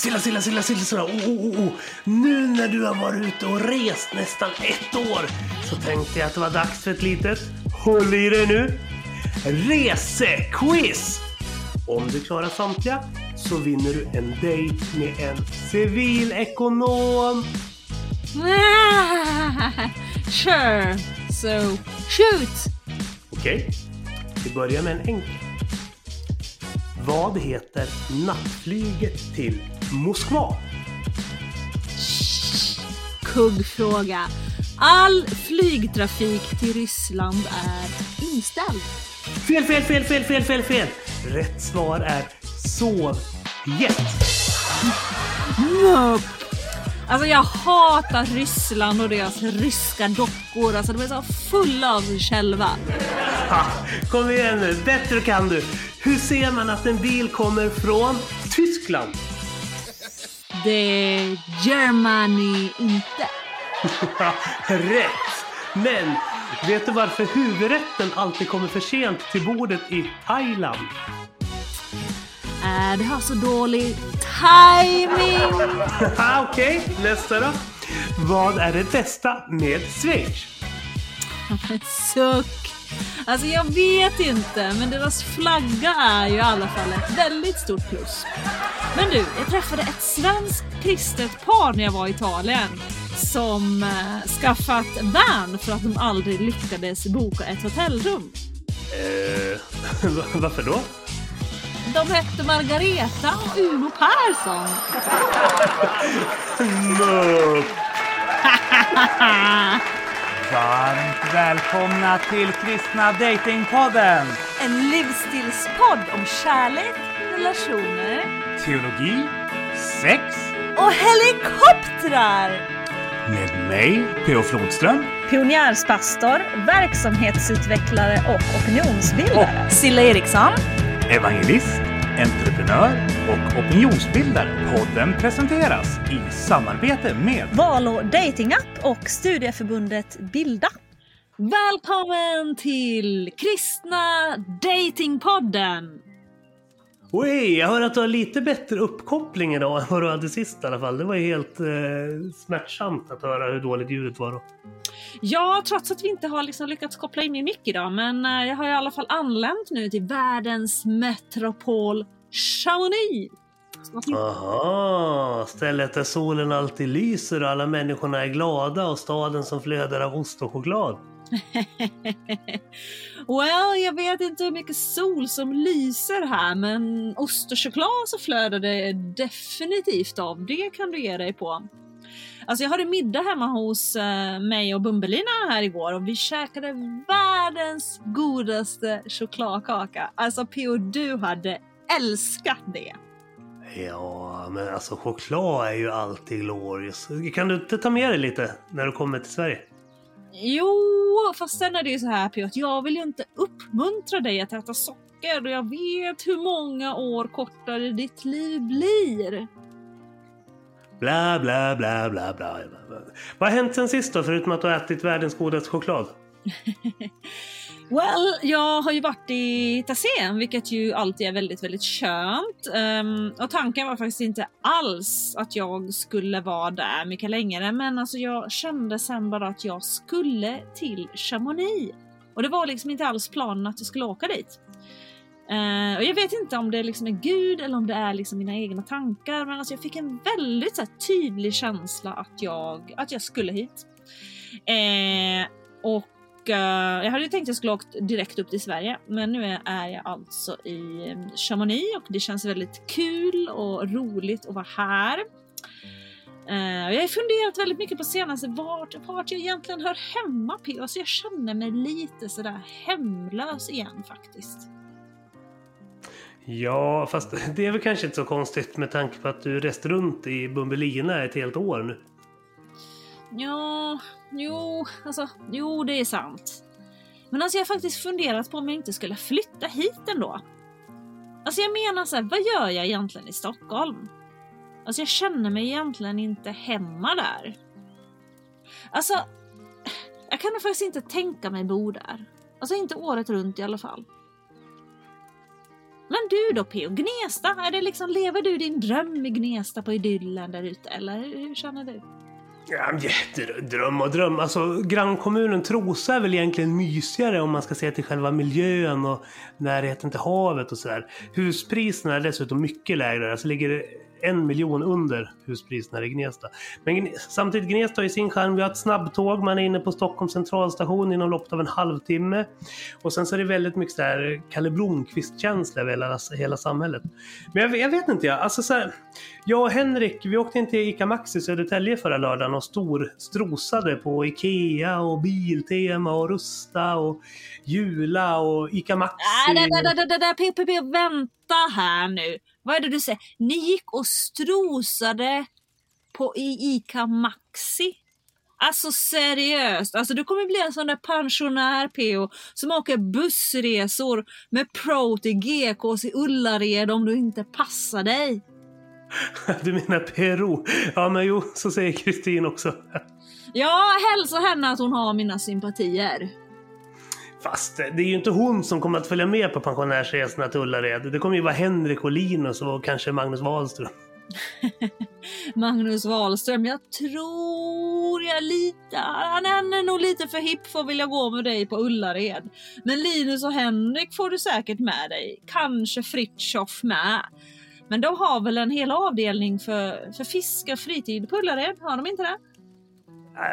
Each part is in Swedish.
Silla, Silla, Silla, Silla, Silla. Oh, oh, oh, oh. Nu när du har varit ute och rest nästan ett år så tänkte jag att det var dags för ett litet, håll i dig nu, resequiz! Om du klarar samtliga så vinner du en dejt med en civilekonom. sure, so shoot! Okej, vi börjar med en enkel. Vad heter nattflyget till Moskva? Kuggfråga. All flygtrafik till Ryssland är inställd. Fel, fel, fel, fel, fel, fel, fel! Rätt svar är Sovjet. Nope. Alltså jag hatar Ryssland och deras ryska dockor. Alltså de är så fulla av sig själva. Ha, kom igen nu, bättre kan du. Hur ser man att en bil kommer från Tyskland? Det är Germany inte. Rätt! Men vet du varför huvudrätten alltid kommer för sent till bordet i Thailand? Äh, det har så dålig timing. Okej, nästa då. Vad är det bästa med Schweiz? Suck. Alltså jag vet inte, men deras flagga är ju i alla fall ett väldigt stort plus. Men du, jag träffade ett svenskt kristet par när jag var i Italien som eh, skaffat van för att de aldrig lyckades boka ett hotellrum. Eh, varför då? De hette Margareta och Uno Persson. Mupp. Varmt välkomna till Kristna Datingpodden! En livsstilspodd om kärlek, relationer Teologi, sex och helikoptrar. med mig, P.O. Flodström. pionjärspastor, verksamhetsutvecklare och opinionsbildare. Silla Eriksson. Evangelist, entreprenör och opinionsbildare. Podden presenteras i samarbete med Valo datingapp och studieförbundet Bilda. Välkommen till Kristna Datingpodden! Oj, jag hör att du har lite bättre uppkoppling idag än vad du hade sist i alla fall. Det var ju helt eh, smärtsamt att höra hur dåligt ljudet var då. Ja, trots att vi inte har liksom lyckats koppla in min mick idag, men eh, jag har i alla fall anlänt nu till världens metropol Chamonix. Aha, stället där solen alltid lyser och alla människorna är glada och staden som flödar av ost och choklad. well, jag vet inte hur mycket sol som lyser här, men ost och choklad så flödar det definitivt av. Det kan du ge dig på. Alltså jag hade middag hemma hos eh, mig och Bumbelina här igår och vi käkade världens godaste chokladkaka. Alltså P.O. du hade älskat det. Ja, men alltså choklad är ju alltid glorious. Kan du inte ta med dig lite när du kommer till Sverige? Jo, fast sen är det ju så här P.O. att jag vill ju inte uppmuntra dig att äta socker och jag vet hur många år kortare ditt liv blir. Bla, bla, bla, bla, bla. Vad har hänt sen sist då, förutom att du har ätit världens godaste choklad? Well, jag har ju varit i Tassén, vilket ju alltid är väldigt, väldigt skönt. Um, och tanken var faktiskt inte alls att jag skulle vara där mycket längre, men alltså jag kände sen bara att jag skulle till Chamonix. Och det var liksom inte alls planen att jag skulle åka dit. Uh, och jag vet inte om det liksom är Gud eller om det är liksom mina egna tankar, men alltså jag fick en väldigt så här, tydlig känsla att jag, att jag skulle hit. Uh, och och, jag hade tänkt att jag skulle åkt direkt upp till Sverige, men nu är, jag alltså i mm, Chamonix och det känns väldigt kul och roligt att vara här. Uh, jag har funderat väldigt mycket på senaste vart, vart jag egentligen hör hemma P.O. Så alltså jag känner mig lite sådär hemlös igen faktiskt. Ja, fast det är väl kanske inte så konstigt med tanke på att du rest runt i Bumbelina ett helt år nu. Ja, jo, alltså, jo, det är sant. Men alltså jag har faktiskt funderat på om jag inte skulle flytta hit ändå. Alltså jag menar så här, vad gör jag egentligen i Stockholm? Alltså jag känner mig egentligen inte hemma där. Alltså, jag kan faktiskt inte tänka mig bo där. Alltså inte året runt i alla fall. Men du då P.O. Gnesta, är det liksom, lever du din dröm i Gnesta på idyllen där ute eller hur känner du? Ja, dröm och dröm. Alltså grannkommunen Trosa är väl egentligen mysigare om man ska se till själva miljön och närheten till havet och sådär. Huspriserna är dessutom mycket lägre. Alltså ligger en miljon under huspriserna i Gnesta. Men samtidigt, Gnesta har ju sin charm. Vi har ett snabbtåg. Man är inne på Stockholms centralstation inom loppet av en halvtimme. Och sen så är det väldigt mycket så här Kalle Blomkvist-känsla över hela, hela samhället. Men jag, jag vet inte, jag. Alltså så här, jag och Henrik, vi åkte in till ICA Maxi i Södertälje förra lördagen och storstrosade på IKEA och Biltema och Rusta och Jula och ICA Maxi. Äh, där, där, där, där, där, vänta här nu. Vad är det du säger? Ni gick och strosade på i ICA Maxi? Alltså seriöst, alltså du kommer bli en sån där pensionär PO som åker bussresor med Pro till GKs i Ullared om du inte passar dig. Du menar PRO? Ja men jo, så säger Kristin också. Ja, hälsa henne att hon har mina sympatier. Fast det är ju inte hon som kommer att följa med på pensionärsresorna till Ullared. Det kommer ju vara Henrik och Linus och kanske Magnus Wahlström. Magnus Wahlström, jag tror jag lite, han är nog lite för hipp för att vilja gå med dig på Ullared. Men Linus och Henrik får du säkert med dig, kanske Fritjof med. Men de har väl en hel avdelning för, för fiske och fritid på Ullared, har de inte det?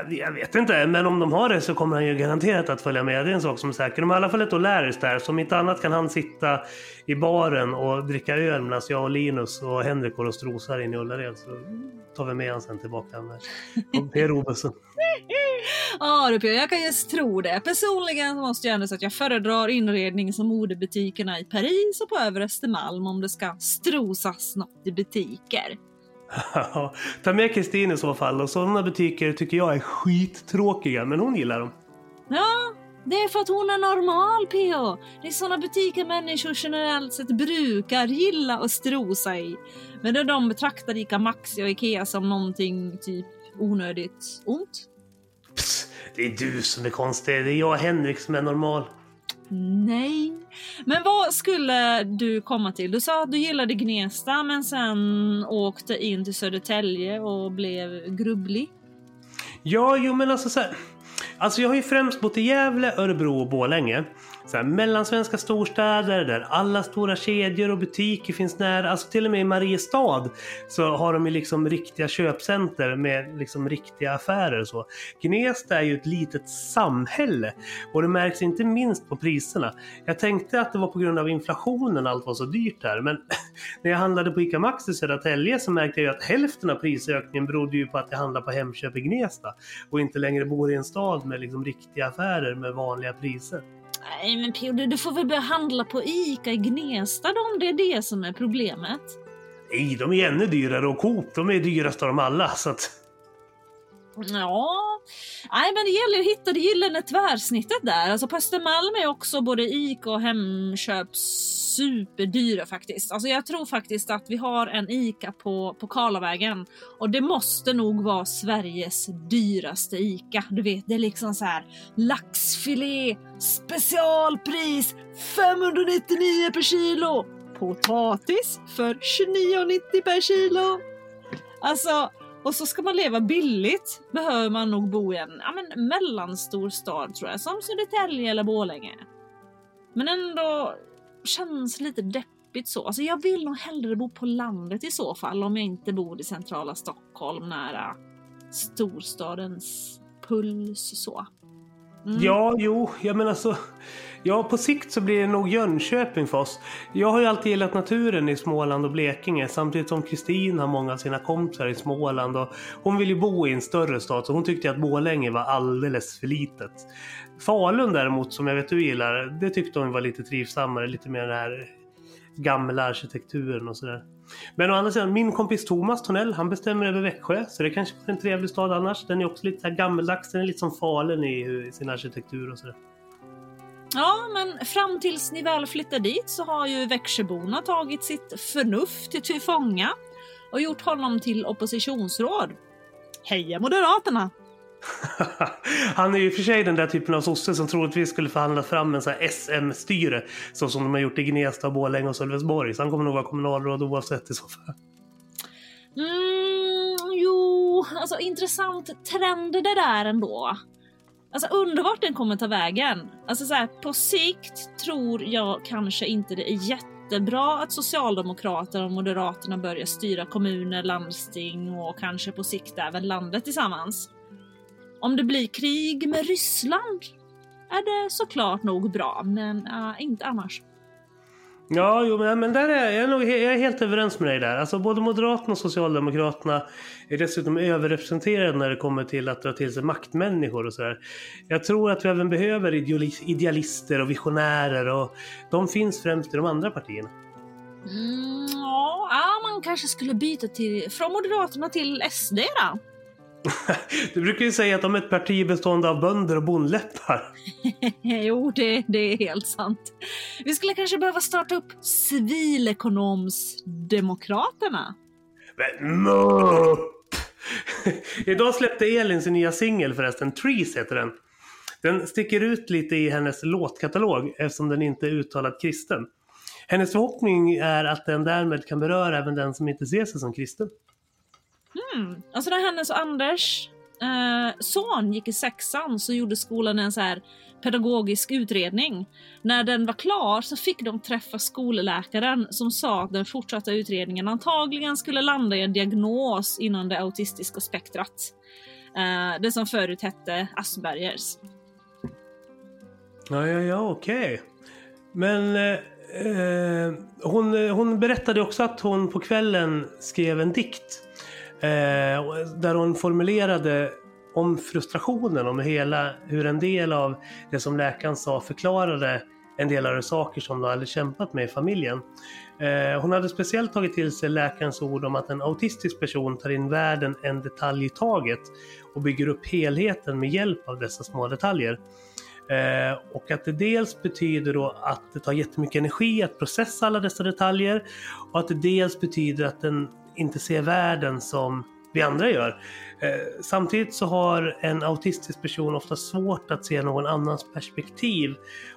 Jag vet inte, men om de har det så kommer han ju garanterat att följa med. Det är en sak som är säker. De har i alla fall ett O'Larrys där, så om inte annat kan han sitta i baren och dricka öl medan jag och Linus och Henrik går och strosar in i Ullared. Så tar vi med honom sen tillbaka med på PRO-bussen. Ja du Pia, jag kan just tro det. Personligen måste jag ändå säga att jag föredrar inrednings och modebutikerna i Paris och på Övre Östermalm om det ska strosas något i butiker. Ta med Kristin i så fall. Och sådana butiker tycker jag är skittråkiga, men hon gillar dem. Ja, det är för att hon är normal PH. Det är såna butiker människor generellt sett brukar gilla att strosa i. Men då de betraktar ICA Maxi och IKEA som någonting typ onödigt ont. Pss, det är du som är konstig. Det är jag och Henrik som är normal. Nej. Men vad skulle du komma till? Du sa att du gillade Gnesta men sen åkte in till Södertälje och blev grubblig. Ja, jo men alltså så här. Alltså jag har ju främst bott i Gävle, Örebro och Borlänge. Så här, mellansvenska storstäder där alla stora kedjor och butiker finns nära. Alltså till och med i Mariestad så har de ju liksom riktiga köpcenter med liksom riktiga affärer och så. Gnesta är ju ett litet samhälle och det märks inte minst på priserna. Jag tänkte att det var på grund av inflationen allt var så dyrt här men när jag handlade på ICA Maxi i Södertälje så märkte jag ju att hälften av prisökningen berodde ju på att jag handlade på Hemköp i Gnesta och inte längre bor i en stad med liksom riktiga affärer med vanliga priser. Nej men Pio, du, får väl börja handla på ICA i Gnesta då om det är det som är problemet. Nej, de är ännu dyrare och Coop, de är dyrast av dem alla. Så att... Ja, nej men det gäller ju att hitta det gyllene tvärsnittet där. Alltså på Östermalm är också både ICA och Hemköp superdyra faktiskt. Alltså jag tror faktiskt att vi har en ICA på, på Karlavägen och det måste nog vara Sveriges dyraste ICA. Du vet, det är liksom så här laxfilé, specialpris 599 per kilo. Potatis för 29,90 per kilo. Alltså, och så ska man leva billigt behöver man nog bo i en ja, men, mellanstor stad tror jag, som Södertälje eller Borlänge. Men ändå känns lite deppigt så. Alltså jag vill nog hellre bo på landet i så fall om jag inte bor i centrala Stockholm nära storstadens puls så. Mm. Ja, jo, jag menar så... Ja, på sikt så blir det nog Jönköping för oss. Jag har ju alltid gillat naturen i Småland och Blekinge samtidigt som Kristin har många av sina kompisar i Småland och hon vill ju bo i en större stad så hon tyckte att Borlänge var alldeles för litet. Falun däremot, som jag vet du gillar, det tyckte hon var lite trivsammare, lite mer den här gamla arkitekturen och sådär. Men å andra sidan, min kompis Thomas Tornell, han bestämmer över Växjö, så det kanske är en trevlig stad annars. Den är också lite så här gammeldags, den är lite som Falun i, i sin arkitektur och sådär. Ja, men fram tills ni väl flyttar dit så har ju Växjöborna tagit sitt förnuft till tillfånga och gjort honom till oppositionsråd. Heja Moderaterna! Han är ju för sig den där typen av sosse som troligtvis skulle förhandla fram en sån här SM-styre. Så som de har gjort i Gnesta, Borlänge och Sölvesborg. Så han kommer nog vara kommunalråd oavsett i så fall. Mm, jo, alltså intressant trend det där ändå. Alltså underbart vart den kommer ta vägen. Alltså så här, på sikt tror jag kanske inte det är jättebra att Socialdemokraterna och Moderaterna börjar styra kommuner, landsting och kanske på sikt även landet tillsammans. Om det blir krig med Ryssland är det såklart nog bra, men uh, inte annars. Ja, jo, men, där är jag, nog, jag är helt överens med dig där. Alltså, både Moderaterna och Socialdemokraterna är dessutom överrepresenterade när det kommer till att dra till sig maktmänniskor och sådär. Jag tror att vi även behöver idealister och visionärer och de finns främst i de andra partierna. Mm, ja, man kanske skulle byta till, från Moderaterna till SD då? Du brukar ju säga att de är ett parti bestående av bönder och bondläppar. jo, det, det är helt sant. Vi skulle kanske behöva starta upp Civilekonomsdemokraterna. Men mupp! Idag släppte Elin sin nya singel förresten, Trees heter den. Den sticker ut lite i hennes låtkatalog eftersom den inte är uttalad kristen. Hennes förhoppning är att den därmed kan beröra även den som inte ser sig som kristen. Mm. Alltså när hennes och Anders eh, son gick i sexan så gjorde skolan en så här pedagogisk utredning. När den var klar så fick de träffa skolläkaren som sa att den fortsatta utredningen antagligen skulle landa i en diagnos inom det autistiska spektrat. Eh, det som förut hette Aspergers. Ja, ja, ja, okej. Okay. Men eh, eh hon, eh, hon berättade också att hon på kvällen skrev en dikt Eh, där hon formulerade om frustrationen, om hela, hur en del av det som läkaren sa förklarade en del av de saker som de hade kämpat med i familjen. Eh, hon hade speciellt tagit till sig läkarens ord om att en autistisk person tar in världen en detalj i taget och bygger upp helheten med hjälp av dessa små detaljer. Eh, och att det dels betyder då att det tar jättemycket energi att processa alla dessa detaljer och att det dels betyder att den inte ser världen som vi andra gör. Eh, samtidigt så har en autistisk person ofta svårt att se någon annans perspektiv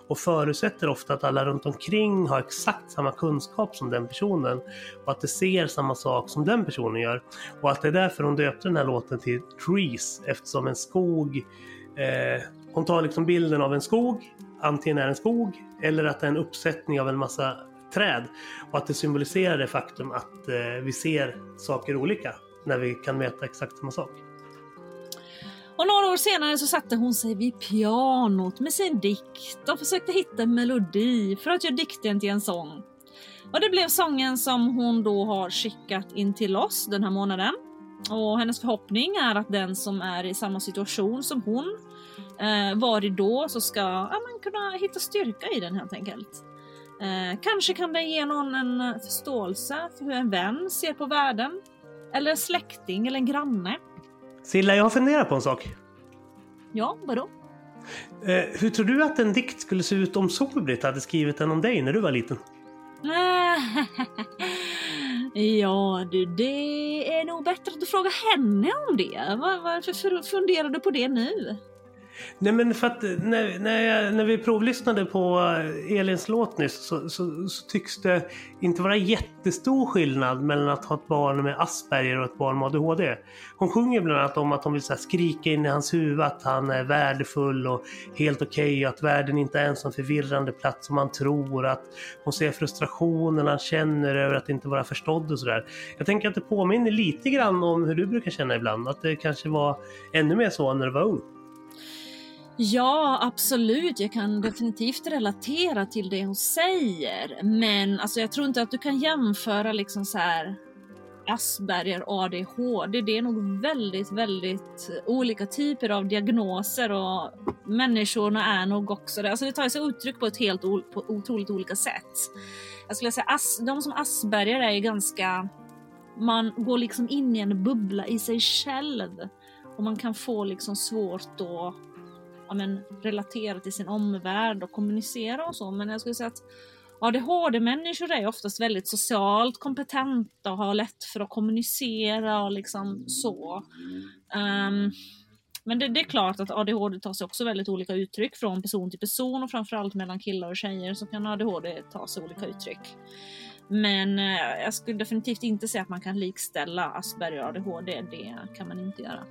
och förutsätter ofta att alla runt omkring har exakt samma kunskap som den personen och att de ser samma sak som den personen gör. Och att det är därför hon döpte den här låten till Trees eftersom en skog eh, hon tar liksom bilden av en skog, antingen är det en skog eller att det är en uppsättning av en massa träd. Och att det symboliserar det faktum att eh, vi ser saker olika när vi kan mäta exakt samma sak. Och några år senare så satte hon sig vid pianot med sin dikt och försökte hitta en melodi för att göra dikten till en sång. Och det blev sången som hon då har skickat in till oss den här månaden. Och hennes förhoppning är att den som är i samma situation som hon eh, var i då så ska ja, man kunna hitta styrka i den helt enkelt. Eh, kanske kan den ge någon en eh, förståelse för hur en vän ser på världen. Eller en släkting eller en granne. Silla, jag har funderat på en sak. Ja, vadå? Eh, hur tror du att en dikt skulle se ut om Solbritt hade skrivit den om dig när du var liten? ja du, det är nog bättre att du frågar henne om det. Varför funderar du på det nu? Nej men för att eh, när, när, jag, när vi provlyssnade på eh, Elins låt nyss så, så, så, tycks det inte vara jättestor skillnad mellan att ha ett barn med Asperger och ett barn med ADHD. Hon sjunger bland annat om att hon vill så skrika in i hans huvud att han är värdefull och helt okej okay, och att världen inte är en sån förvirrande plats som man tror. Att hon ser frustrationen han känner över att inte vara förstådd och sådär. Jag tänker att det påminner lite grann om hur du brukar känna ibland. Att det kanske var ännu mer så när du var ung. Ja, absolut. Jag kan definitivt relatera till det hon säger. Men alltså, jag tror inte att du kan jämföra liksom så här Asperger och ADHD. Det är nog väldigt, väldigt olika typer av diagnoser och människorna är nog också det. Alltså det tar sig uttryck på ett helt på otroligt olika sätt. Jag skulle säga as, de som Asperger är ju ganska, man går liksom in i en bubbla i sig själv och man kan få liksom svårt att ja, men, relatera till sin omvärld och kommunicera och så. Men jag skulle säga att ADHD-människor är oftast väldigt socialt kompetenta och har lätt för att kommunicera och liksom så. Um, Men det, det, är klart att ADHD tar sig också väldigt olika uttryck från person till person och framförallt mellan killar och tjejer så kan ADHD ta sig olika uttryck. Men eh, jag skulle definitivt inte säga att man kan likställa Asperger och ADHD. Det kan man inte göra.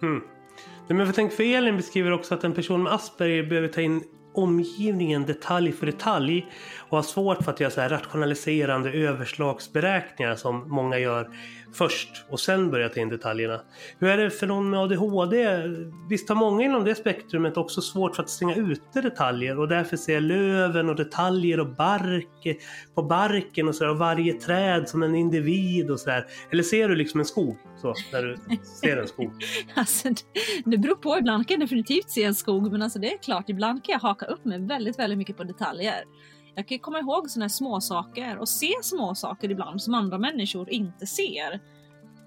Hmm. Nej, Men för tänk för Elin beskriver också att en person med Asperger behöver ta in omgivningen detalj för detalj och har svårt för att göra så här rationaliserande överslagsberäkningar som många gör först och sen börja ta in detaljerna. Hur är det för någon med ADHD? Visst har många inom det spektrumet också svårt för att stänga ute detaljer och därför ser löven och detaljer och bark på barken och, så där, och varje träd som en individ och sådär. Eller ser du liksom en skog så, när du ser en skog? alltså, det beror på. Ibland kan jag definitivt se en skog men alltså det är klart, ibland kan jag haka upp mig väldigt, väldigt mycket på detaljer. Jag kan komma ihåg sådana här små saker och se små saker ibland som andra människor inte ser.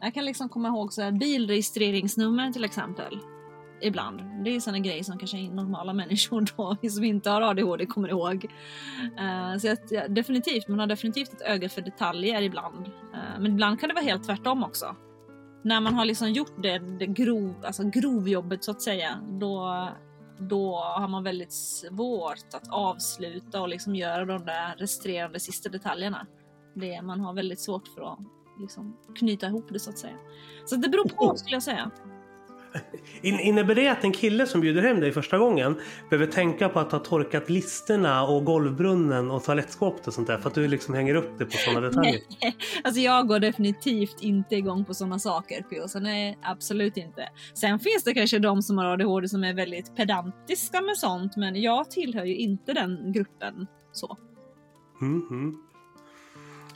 Jag kan liksom komma ihåg så här bilregistreringsnummer till exempel. Ibland. Det är sådana grejer som kanske normala människor då, som inte har ADHD kommer ihåg. Uh, så att, ja, definitivt, man har definitivt ett öga för detaljer ibland. Uh, men ibland kan det vara helt tvärtom också. När man har liksom gjort det, det grov, alltså grovjobbet så att säga, då då har man väldigt svårt att avsluta och liksom göra de där resterande sista detaljerna. Det, man har väldigt svårt för att liksom knyta ihop det så att säga. Så det beror på skulle jag säga. Innebär det att en kille som bjuder hem dig första gången behöver tänka på att ha torkat listerna och golvbrunnen och toalettskåpet och sånt där för att du liksom hänger upp det på sådana detaljer? Nej, alltså jag går definitivt inte igång på sådana saker Pio, nej absolut inte. Sen finns det kanske de som har ADHD som är väldigt pedantiska med sånt men jag tillhör ju inte den gruppen så. Mm -hmm.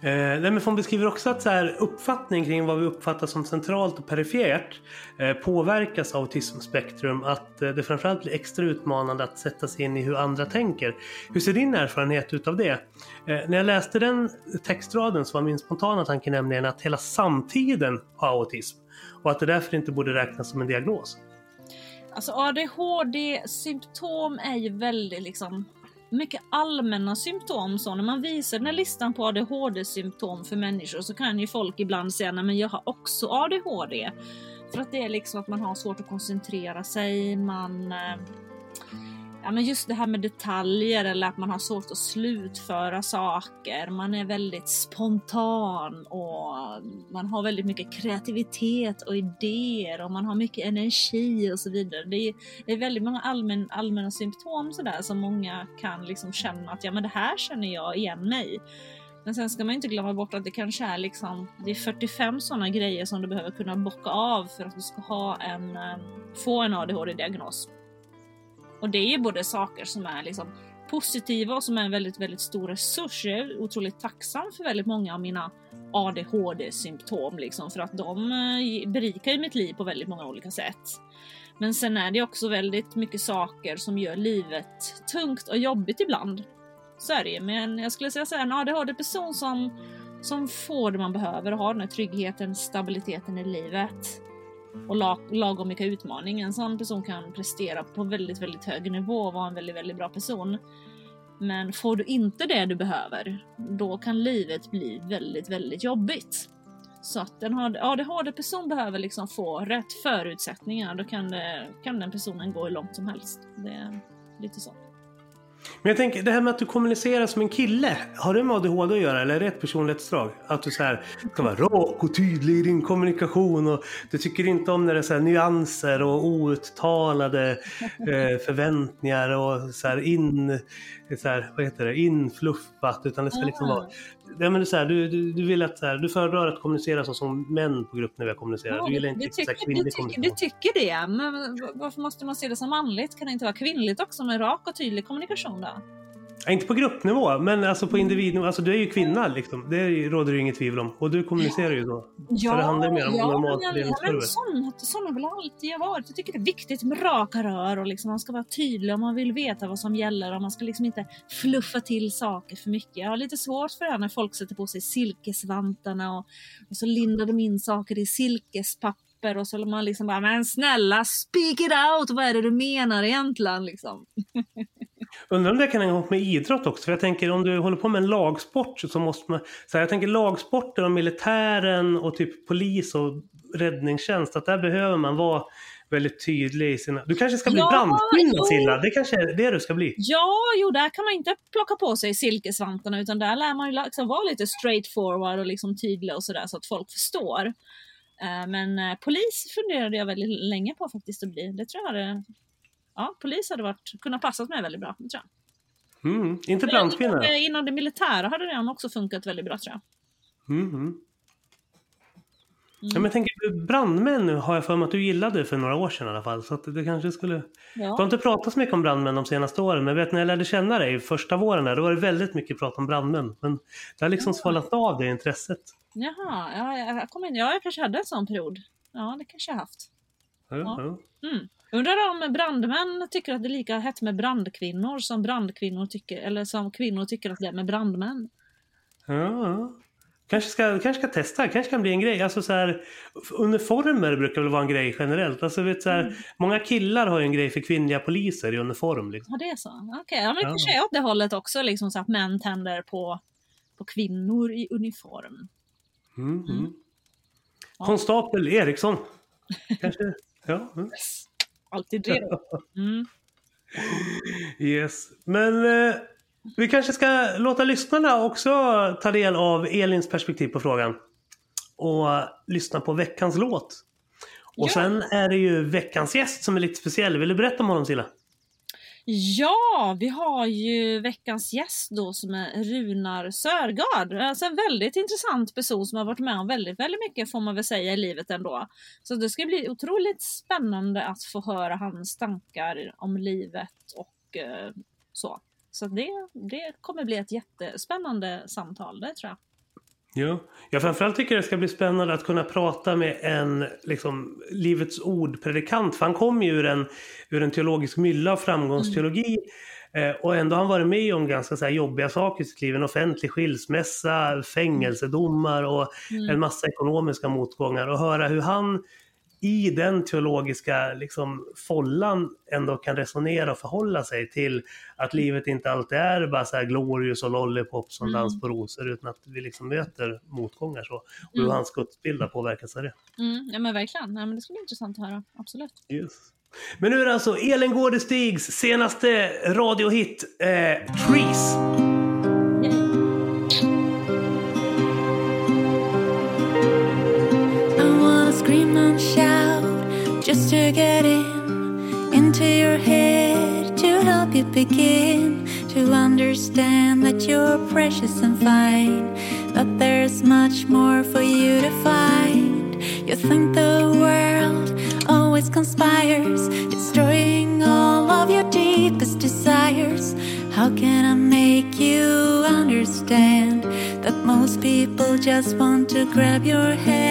Eh, men hon beskriver också att så här, uppfattning kring vad vi uppfattar som centralt och perifert eh, påverkas av autismspektrum. Att eh, det framförallt blir extra utmanande att sätta sig in i hur andra tänker. Hur ser din erfarenhet ut av det? Eh, när jag läste den textraden så var min spontana tanke nämligen att hela samtiden har autism och att det därför inte borde räknas som en diagnos. Alltså ADHD-symptom är ju väldigt liksom mycket allmänna symptom. Så när man visar den här listan på ADHD-symptom för människor så kan ju folk ibland säga nej men jag har också ADHD. För att det är liksom att man har svårt att koncentrera sig, man eh, ja, men just det här med detaljer eller att man har svårt att slutföra saker. Man är väldigt spontan och man har väldigt mycket kreativitet och idéer och man har mycket energi och så vidare. Det är, det är väldigt många allmän, allmänna symptom sådär som många kan liksom känna att ja, men det här känner jag igen mig. Men sen ska man inte glömma bort att det kanske är liksom, det är 45 sådana grejer som du behöver kunna bocka av för att du ska ha en, eh, få en ADHD-diagnos. Och det är ju både saker som är liksom positiva och som är en väldigt, väldigt stor resurs. Jag är otroligt tacksam för väldigt många av mina ADHD-symptom liksom för att de eh, berikar ju mitt liv på väldigt många olika sätt. Men sen är det också väldigt mycket saker som gör livet tungt och jobbigt ibland. Så är det ju. Men jag skulle säga så här, en ADHD-person som, som får det man behöver och har den här tryggheten, stabiliteten i livet och lag, lagom mycket utmaning. En sån person kan prestera på väldigt, väldigt hög nivå och vara en väldigt, väldigt bra person. Men får du inte det du behöver, då kan livet bli väldigt, väldigt jobbigt. Så att en ADHD-person behöver liksom få rätt förutsättningar, då kan, det, kan den personen gå hur långt som helst. Det är lite så. Men jag tänker, det här med att du kommunicerar som en kille, har det med ADHD att göra eller är det ett personlighetsdrag? Att du så här, ska vara rak och tydlig i din kommunikation och du tycker inte om när det är så här nyanser och outtalade eh, förväntningar och så här in, så här, vad heter det, influffat utan det ska liksom vara Ja, men det är så här, du, du, du, vill att, så här, du föredrar att kommunicera så som män på grupp när vi kommunicerar. Ja, du gillar inte du tycker, så du, tycker, du tycker det, men varför måste man se det som manligt? Kan det inte vara kvinnligt också med rak och tydlig kommunikation då? Ja, inte på gruppnivå, men alltså på individnivå. Alltså du är ju kvinna liksom. Det råder ju inget tvivel om. Och du kommunicerar ju så. Ja, så det handlar mer om ja, normalt men, men sånt, sånt har väl alltid jag varit. Jag tycker det är viktigt med raka rör och liksom man ska vara tydlig och man vill veta vad som gäller och man ska liksom inte fluffa till saker för mycket. Jag har lite svårt för det här när folk sätter på sig silkesvantarna och, och så lindar de in saker i silkespapper och så man liksom bara, men snälla speak it out, vad är det du menar egentligen liksom? Undrar om det kan hänga ihop med idrott också. För jag tänker om du håller på med en lagsport så måste man... Så här, jag tänker lagsporter och militären och typ polis och räddningstjänst. Att där behöver man vara väldigt tydlig i sina... Du kanske ska bli Ja, brandkvinna. Silla? Det kanske är det du ska bli? Ja, jo, där kan man inte plocka på sig silkesvantarna utan där lär man ju liksom vara lite straight forward och liksom tydlig och sådär så att folk förstår. Eh, Men eh, polis funderade jag väldigt länge på faktiskt att bli. Det tror jag hade... Ja, polis hade varit, kunnat passat mig väldigt bra. Tror jag. Mm, inte brandkvinna? Eh, Inom det militära hade den också funkat väldigt bra tror jag. Mm, mm. Ja, men jag tänker, brandmän har jag för mig att du gillade för några år sedan i alla fall. Så att det kanske skulle... Du har Ja. inte pratat så mycket om brandmän de senaste åren, men vet när jag lärde känna dig första våren där, då var det väldigt mycket prat om brandmän. Men det har liksom svalnat av det intresset. Jaha, ja, jag, kommer inte, ja, jag kanske hade en sån period. Ja, det kanske jag haft. Ja, Ja. ja. Mm. Undrar om brandmän tycker att det är lika hett med brandkvinnor som brandkvinnor tycker, eller som kvinnor tycker att det är med brandmän. Ja. Kanske ska, kanske ska testa, kanske kan bli en grej. Alltså så här, uniformer brukar väl vara en grej generellt. Alltså, vet, så här, Mm. Många killar har ju en grej för kvinnliga poliser i uniform. Liksom. Ja, det är så. Okej, ja, men det Ja. kanske är åt det hållet också, liksom så att män tänder på, på kvinnor i uniform. Mm, mm. Mm. Konstapel Eriksson. Kanske. Ja, mm. Alltid redo. Mm. Yes. Men eh, vi kanske ska låta lyssnarna också ta del av Elins perspektiv på frågan. Och lyssna på veckans låt. Och Ja. sen är det ju veckans gäst som är lite speciell. Vill du berätta om honom Silla? Ja, vi har ju veckans gäst då som är Runar Sörgard. Alltså en väldigt intressant person som har varit med om väldigt, väldigt mycket får man väl säga i livet ändå. Så det ska bli otroligt spännande att få höra hans tankar om livet och eh, så. Så det, det kommer bli ett jättespännande samtal, det tror jag. Ja. Jag framförallt tycker det ska bli spännande att kunna prata med en liksom, Livets ord-predikant. För han kommer ju ur en, ur en teologisk mylla av framgångsteologi. Eh, och ändå har han varit med om ganska så här, jobbiga saker i sitt liv. En offentlig skilsmässa, fängelsedomar och Mm. en massa ekonomiska motgångar. Och höra hur han i den teologiska liksom, follan ändå kan resonera och förhålla sig till att livet inte alltid är bara så här glorious och lollipop som Mm. dans på rosor utan att vi liksom möter motgångar så. Och hur Mm. hans gudsbild har påverkats av det. Mm, ja men verkligen, ja, men det ska bli intressant att höra, absolut. Yes. Men nu är det alltså Elin Gårdestigs senaste radiohit eh, Trees. Yay. I wanna scream and shout begin to understand that you're precious and fine. But there's much more for you to find. You think the world always conspires, destroying all of your deepest desires. How can I make you understand that most people just want to grab your hand?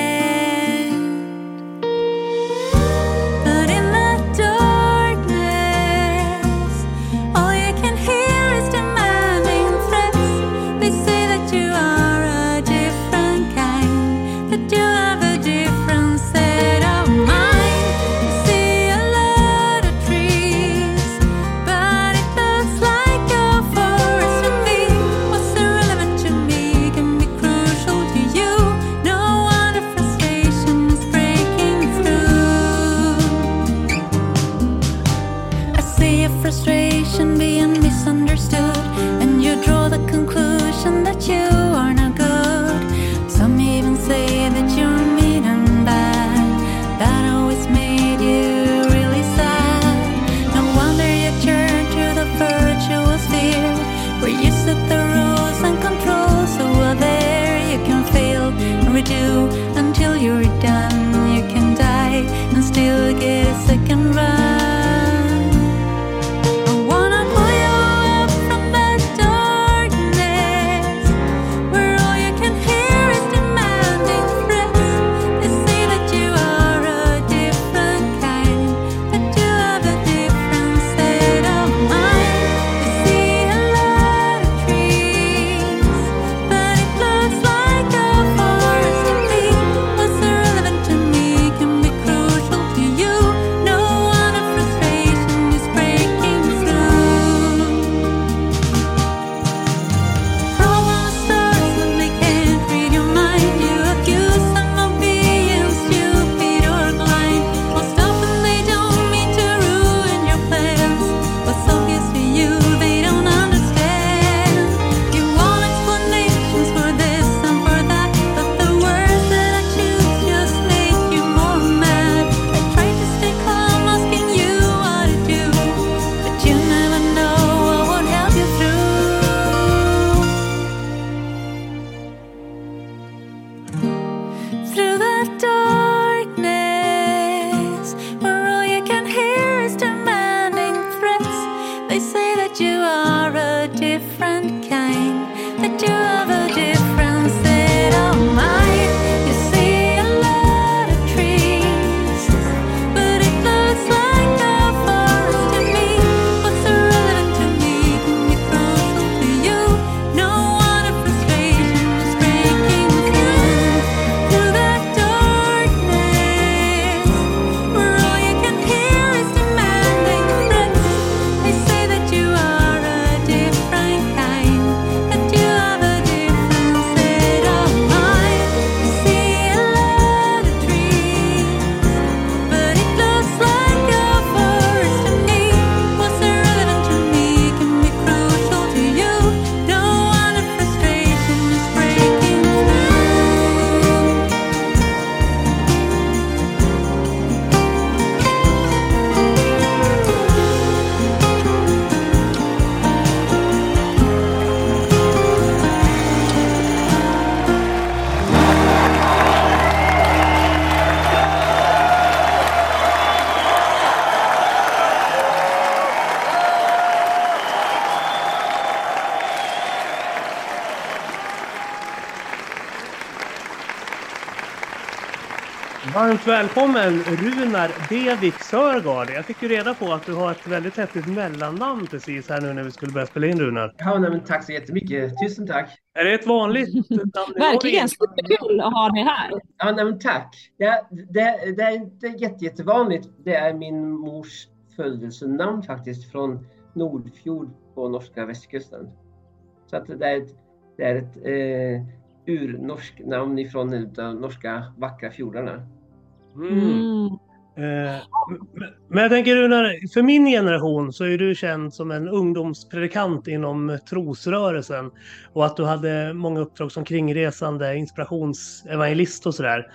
Varmt välkommen Runar Devik Sörgard. Jag fick ju reda på att du har ett väldigt häftigt mellannamn precis här nu när vi skulle börja spela in Runar. Ja, nej, men tack så jättemycket. Tusen tack. Är det ett vanligt namn? Verkligen superkul att ha dig här. Ja, nej, men tack. Det, det, det är inte jätte, jättevanligt. Det är min mors födelsenamn faktiskt från Nordfjord på norska västkusten. Så att det är ett, det är ett eh, urnorsk namn ifrån de norska vackra fjordarna. Mm. Mm. Eh, men- jag tänker Runar, för min generation så är du känd som en ungdomspredikant inom trosrörelsen och att du hade många uppdrag som kringresande inspirationsevangelist och sådär.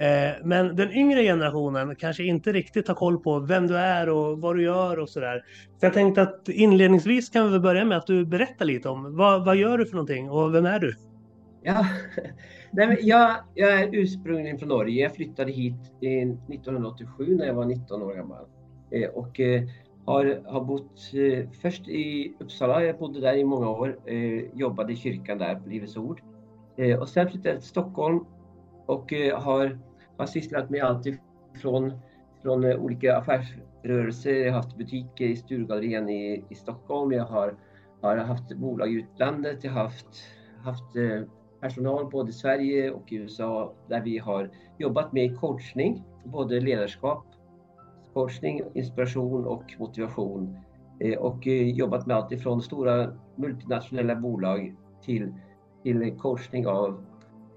Eh, Men den yngre generationen kanske inte riktigt har koll på vem du är och vad du gör och sådär. Så jag tänkte att inledningsvis kan vi börja med att du berättar lite om vad, vad gör du för någonting och vem är du? Ja, nej, jag, jag är ursprungligen från Norge. Jag flyttade hit eh, 1987 när jag var 19 år gammal. Eh, och eh, har, har bott först i Uppsala, jag bodde där i många år, jobbade i kyrkan där på Livets Ord. Och sen flyttade jag till Stockholm och har, har sysslat med allt ifrån från olika affärsrörelser. Jag har haft butiker i Sturegallerian i, i Stockholm. Jag har, har haft bolag i utlandet. Jag har haft, haft personal både i Sverige och i USA där vi har jobbat med coachning, både ledarskap, coachning, inspiration och motivation. Eh, och eh, jobbat med allt ifrån stora multinationella bolag till, till coachning av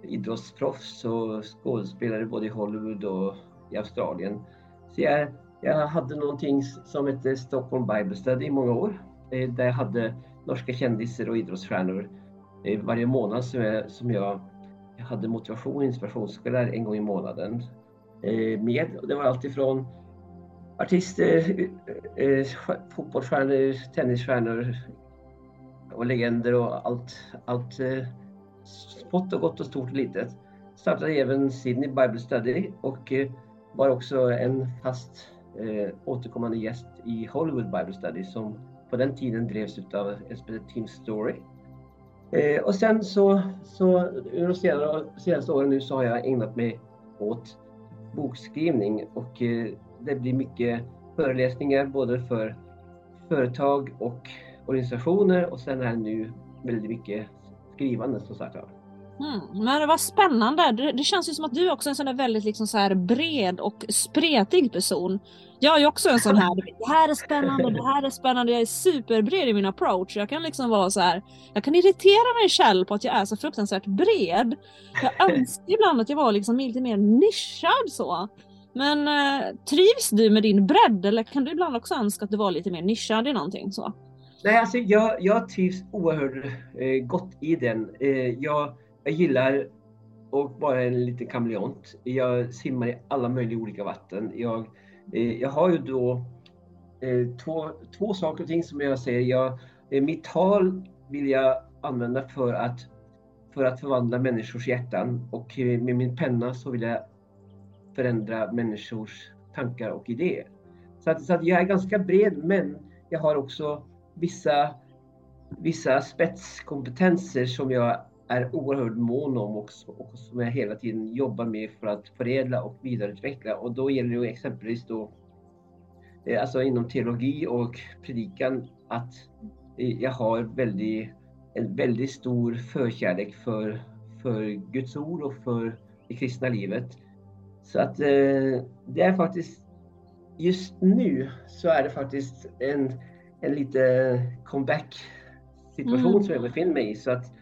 idrottsproffs och skådespelare både i Hollywood och i Australien. Så jag, jag hade någonting som hette Stockholm Bible Study i många år eh, där jag hade norska kändisar och idrottsstjärnor varje månad som jag, som jag jag hade motivation och inspirationskvällar en gång i månaden eh, med. Och det var alltifrån artister, eh, eh, fotbollsstjärnor, tennisstjärnor och legender och allt, allt smått och gott och stort och litet. Startade även Sydney Bible Study och var också en fast eh, återkommande gäst i Hollywood Bible Study som på den tiden drevs av en Tim Story. Eh, och sen så, så under de senare, senaste åren nu så har jag ägnat mig åt bokskrivning och eh, det blir mycket föreläsningar både för företag och organisationer och sen är det nu väldigt mycket skrivande som sagt. var. Mm, men det var spännande. Det, det känns ju som att du också är en sån där väldigt liksom så här bred och spretig person. Jag är också en sån här, det här är spännande, det här är spännande. Jag är superbred i min approach. Jag kan liksom vara så här, jag kan irritera mig själv på att jag är så fruktansvärt bred. Jag önskar ibland att jag var liksom lite mer nischad så. Men eh, trivs du med din bredd eller kan du ibland också önska att du var lite mer nischad i någonting så? Nej, alltså jag, jag trivs oerhört eh, gott i den. Eh, jag, jag gillar att vara en liten kameleont. Jag simmar i alla möjliga olika vatten. Jag, eh, jag har ju då eh, två, två saker och ting som jag säger. Jag, eh, mitt tal vill jag använda för att, för att förvandla människors hjärtan och eh, med min penna så vill jag förändra människors tankar och idéer. Så att, så att jag är ganska bred men jag har också vissa, vissa spetskompetenser som jag är oerhört mån om och, och som jag hela tiden jobbar med för att förädla och vidareutveckla. Och då gäller det exempelvis då, eh, alltså inom teologi och predikan, att eh, jag har väldigt, en väldigt stor förkärlek för, för Guds ord och för det kristna livet. Så att eh, det är faktiskt, just nu så är det faktiskt en, en lite comeback situation Mm. som jag befinner mig i. Så att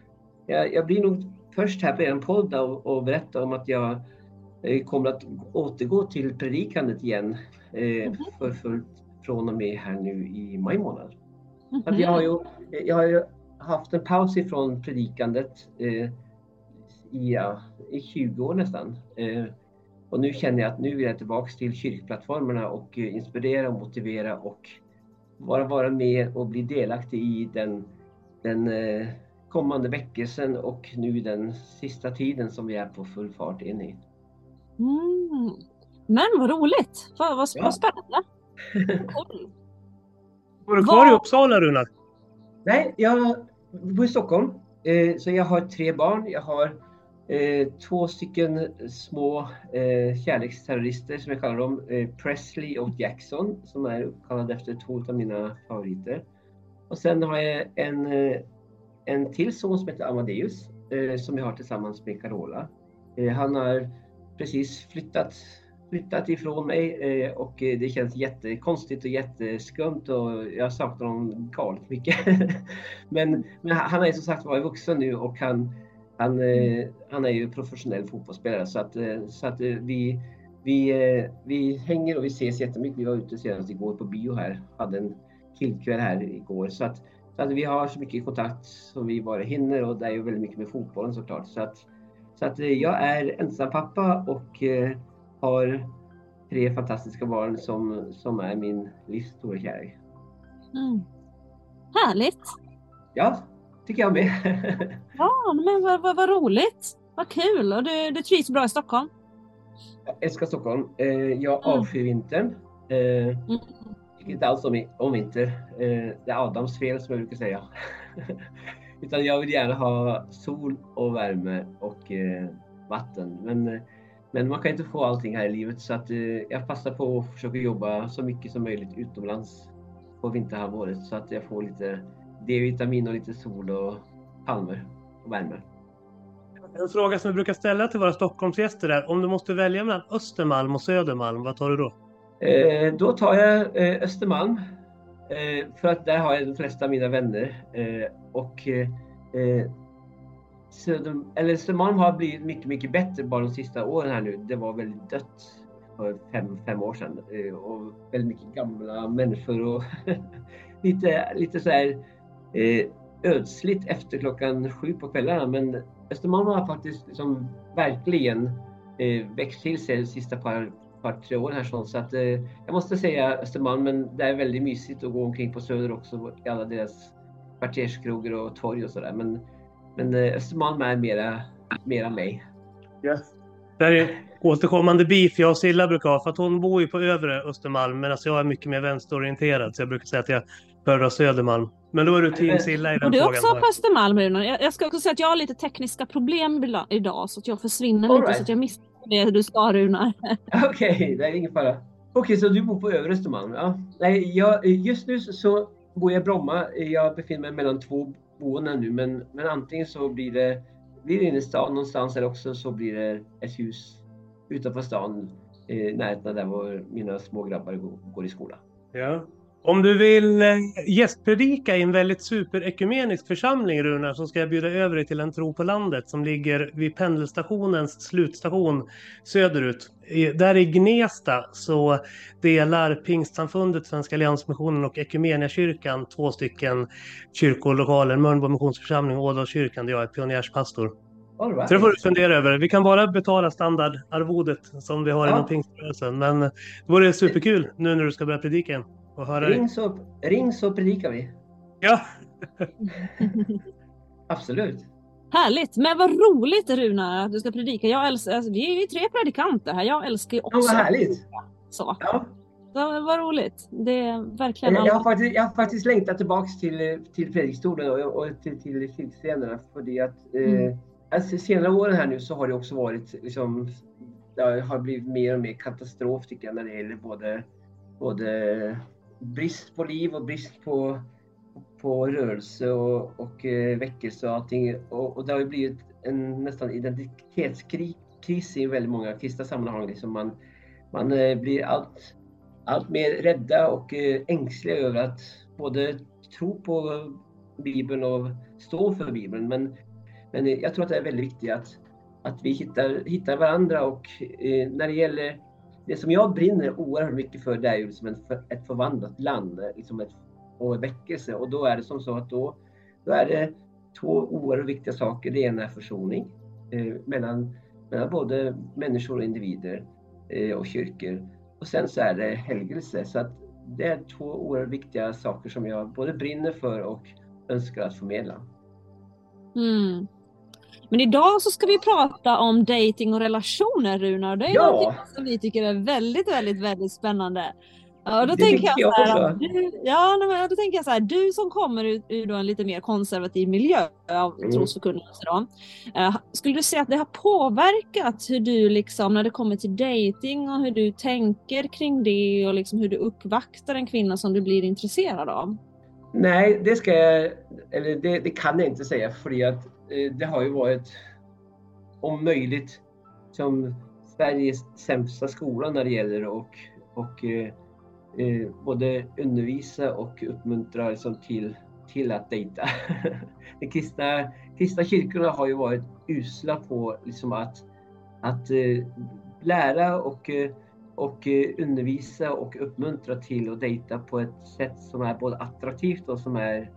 jag, jag blir nog först här på er podd och, och berätta om att jag eh, kommer att återgå till predikandet igen eh, Mhm. för fullt från och med här nu i maj månad. Mhm. Att jag, har ju, jag har ju haft en paus ifrån predikandet eh, i, ja, i 20 år nästan. Eh, och nu känner jag att nu är jag tillbaks till kyrkplattformarna och eh, inspirera och motivera och vara, vara med och bli delaktig i den, den eh, kommande väckelsen och nu den sista tiden som vi är på full fart in i. Mm. Men vad roligt! Vad, vad, Ja. vad spännande! Cool. Bor du kvar i Uppsala Runar? Nej, jag bor i Stockholm. Eh, så jag har tre barn. Jag har eh, två stycken små eh, kärleksterrorister som jag kallar dem, Presley och Jackson, som är uppkallade efter två av mina favoriter. Och sen har jag en, en till son som heter Amadeus, eh, som jag har tillsammans med Carola. Eh, han har precis flyttat, flyttat ifrån mig eh, och eh, det känns jättekonstigt och jätteskumt och jag saknar honom galet mycket. men, men han är som sagt var vuxen nu och han, han, eh, han är ju professionell fotbollsspelare så att, eh, så att eh, vi, vi, vi hänger och vi ses jättemycket. Vi var ute senast igår på bio här, hade en killkväll här igår. Så att, så att vi har så mycket kontakt som vi bara hinner och det är ju väldigt mycket med fotbollen såklart. Så att, så att eh, jag är ensam pappa och eh, har tre fantastiska barn som, som är min livs stora kärlek. Mm. Härligt! Ja, tycker jag med. Ja, men vad, vad, vad roligt! Vad kul! Och du, du trivs bra i Stockholm? Jag älskar Stockholm. Eh, jag Mm. avskyr vintern. Mm tycker inte alls om, om vinter. Eh, det är Adams fel som jag brukar säga. Utan jag vill gärna ha sol och värme och eh, vatten. Men, eh, men man kan inte få allting här i livet så att eh, jag passar på att försöka jobba så mycket som möjligt utomlands på vinterhalvåret så att jag får lite D-vitamin och lite sol och palmer och värme. En fråga som vi brukar ställa till våra Stockholmsgäster är om du måste välja mellan Östermalm och Södermalm, vad tar du då? Eh, då tar jag eh, Östermalm. Eh, för att där har jag de flesta av mina vänner. Eh, och eh, eh Söder, eller Östermalm har blivit mycket, mycket bättre bara de sista åren här nu. Det var väldigt dött för fem, fem år sedan. Eh, och väldigt mycket gamla människor och lite, lite så här eh, ödsligt efter klockan sju på kvällarna. Men Östermalm har faktiskt liksom verkligen eh, växt till sig de sista par, par tre åren här så så att eh, jag måste säga Östermalm, men det är väldigt mysigt att gå omkring på Söder också i alla deras kvarterskrogar och torg och sådär. Men, men eh, Östermalm är mera, mera mig. Det här är återkommande beef jag och Silla brukar ha, för att hon bor ju på övre Östermalm medan jag är mycket mer vänsterorienterad. Så jag brukar säga att jag föredrar Södermalm. Men då är du team Silla i den Och du är frågan. också på Östermalm Runar. Jag, jag ska också säga att jag har lite tekniska problem idag så att jag försvinner All lite right. så att jag missar det du sa Runar. Okej, det är ingen fara. Okej, så du bor på övre Östermalm? Ja. Nej, jag, just nu så- bor jag i Bromma. Jag befinner mig mellan två boenden nu, men, men antingen så blir det, blir det inne i stan någonstans eller också så blir det ett hus utanför stan i närheten där mina små grabbar går, går i skola. Ja. Om du vill eh, gästpredika i en väldigt superekumenisk församling Runar så ska jag bjuda över dig till en tro på landet som ligger vid pendelstationens slutstation söderut. Där i Gnesta så delar Pingstsamfundet, Svenska Alliansmissionen och Ekumeniakyrkan två stycken kyrkolokaler, Mölnbo missionsförsamling och Ådalskyrkan där jag är pionjärspastor. All right. Så det får du fundera över. Vi kan bara betala standardarvodet som vi har Ja. inom pingströrelsen. Men det vore superkul nu när du ska börja predika igen. Höra ring, så, ring så predikar vi. Ja, Absolut. Härligt! Men vad roligt Runar att du ska predika. Jag älskar, alltså, vi är ju tre predikanter här. Jag älskar ju Ja, också vad härligt. så. Ja. så. Vad roligt. Det är verkligen Jag, jag, har faktiskt, jag har faktiskt längtat tillbaks till, till predikstolen och, och till, till kyrkscenerna. För att eh, Mm. alltså, senare åren här nu så har det också varit liksom, det har blivit mer och mer katastrof tycker jag när det gäller både, både brist på liv och brist på, på rörelse och, och eh, väckelse och allting. Och, och det har ju blivit en nästan identitetskris i väldigt många kristna sammanhang. Liksom man, man eh, blir allt allt mer rädda och eh, ängsliga över att både tro på Bibeln och stå för Bibeln. Men, men jag tror att det är väldigt viktigt att, att vi hittar, hittar varandra och eh, när det gäller det som jag brinner oerhört mycket för det är ju som en, ett förvandlat land eh, liksom ett, och en väckelse och då är det som så att då, då är det två oerhört viktiga saker. Det ena är försoning eh, mellan, mellan både människor och individer eh, och kyrkor. Och sen så är det helgelse. Så att det är två oerhört viktiga saker som jag både brinner för och önskar att förmedla. Mm. Men idag så ska vi prata om dating och relationer Runar. Det är Ja. någonting som vi tycker är väldigt, väldigt, väldigt spännande. Ja, då Det tänker jag, jag så här, du, ja, men då tänker jag så här, du som kommer ur, ur en lite mer konservativ miljö av Mm. trosförkunnelse då. eh, skulle du säga att det har påverkat hur du liksom när det kommer till dating och hur du tänker kring det och liksom hur du uppvaktar en kvinna som du blir intresserad av? Nej, det ska jag, eller det, det kan jag inte säga för att Eh, det har ju varit om möjligt som Sveriges sämsta skola när det gäller och, och eh, eh både undervisa och uppmuntra liksom till, till att dejta. De kristna, kristna kyrkorna har ju varit usla på liksom att, att eh, lära och, eh, och undervisa och uppmuntra till att dejta på ett sätt som är både attraktivt och som är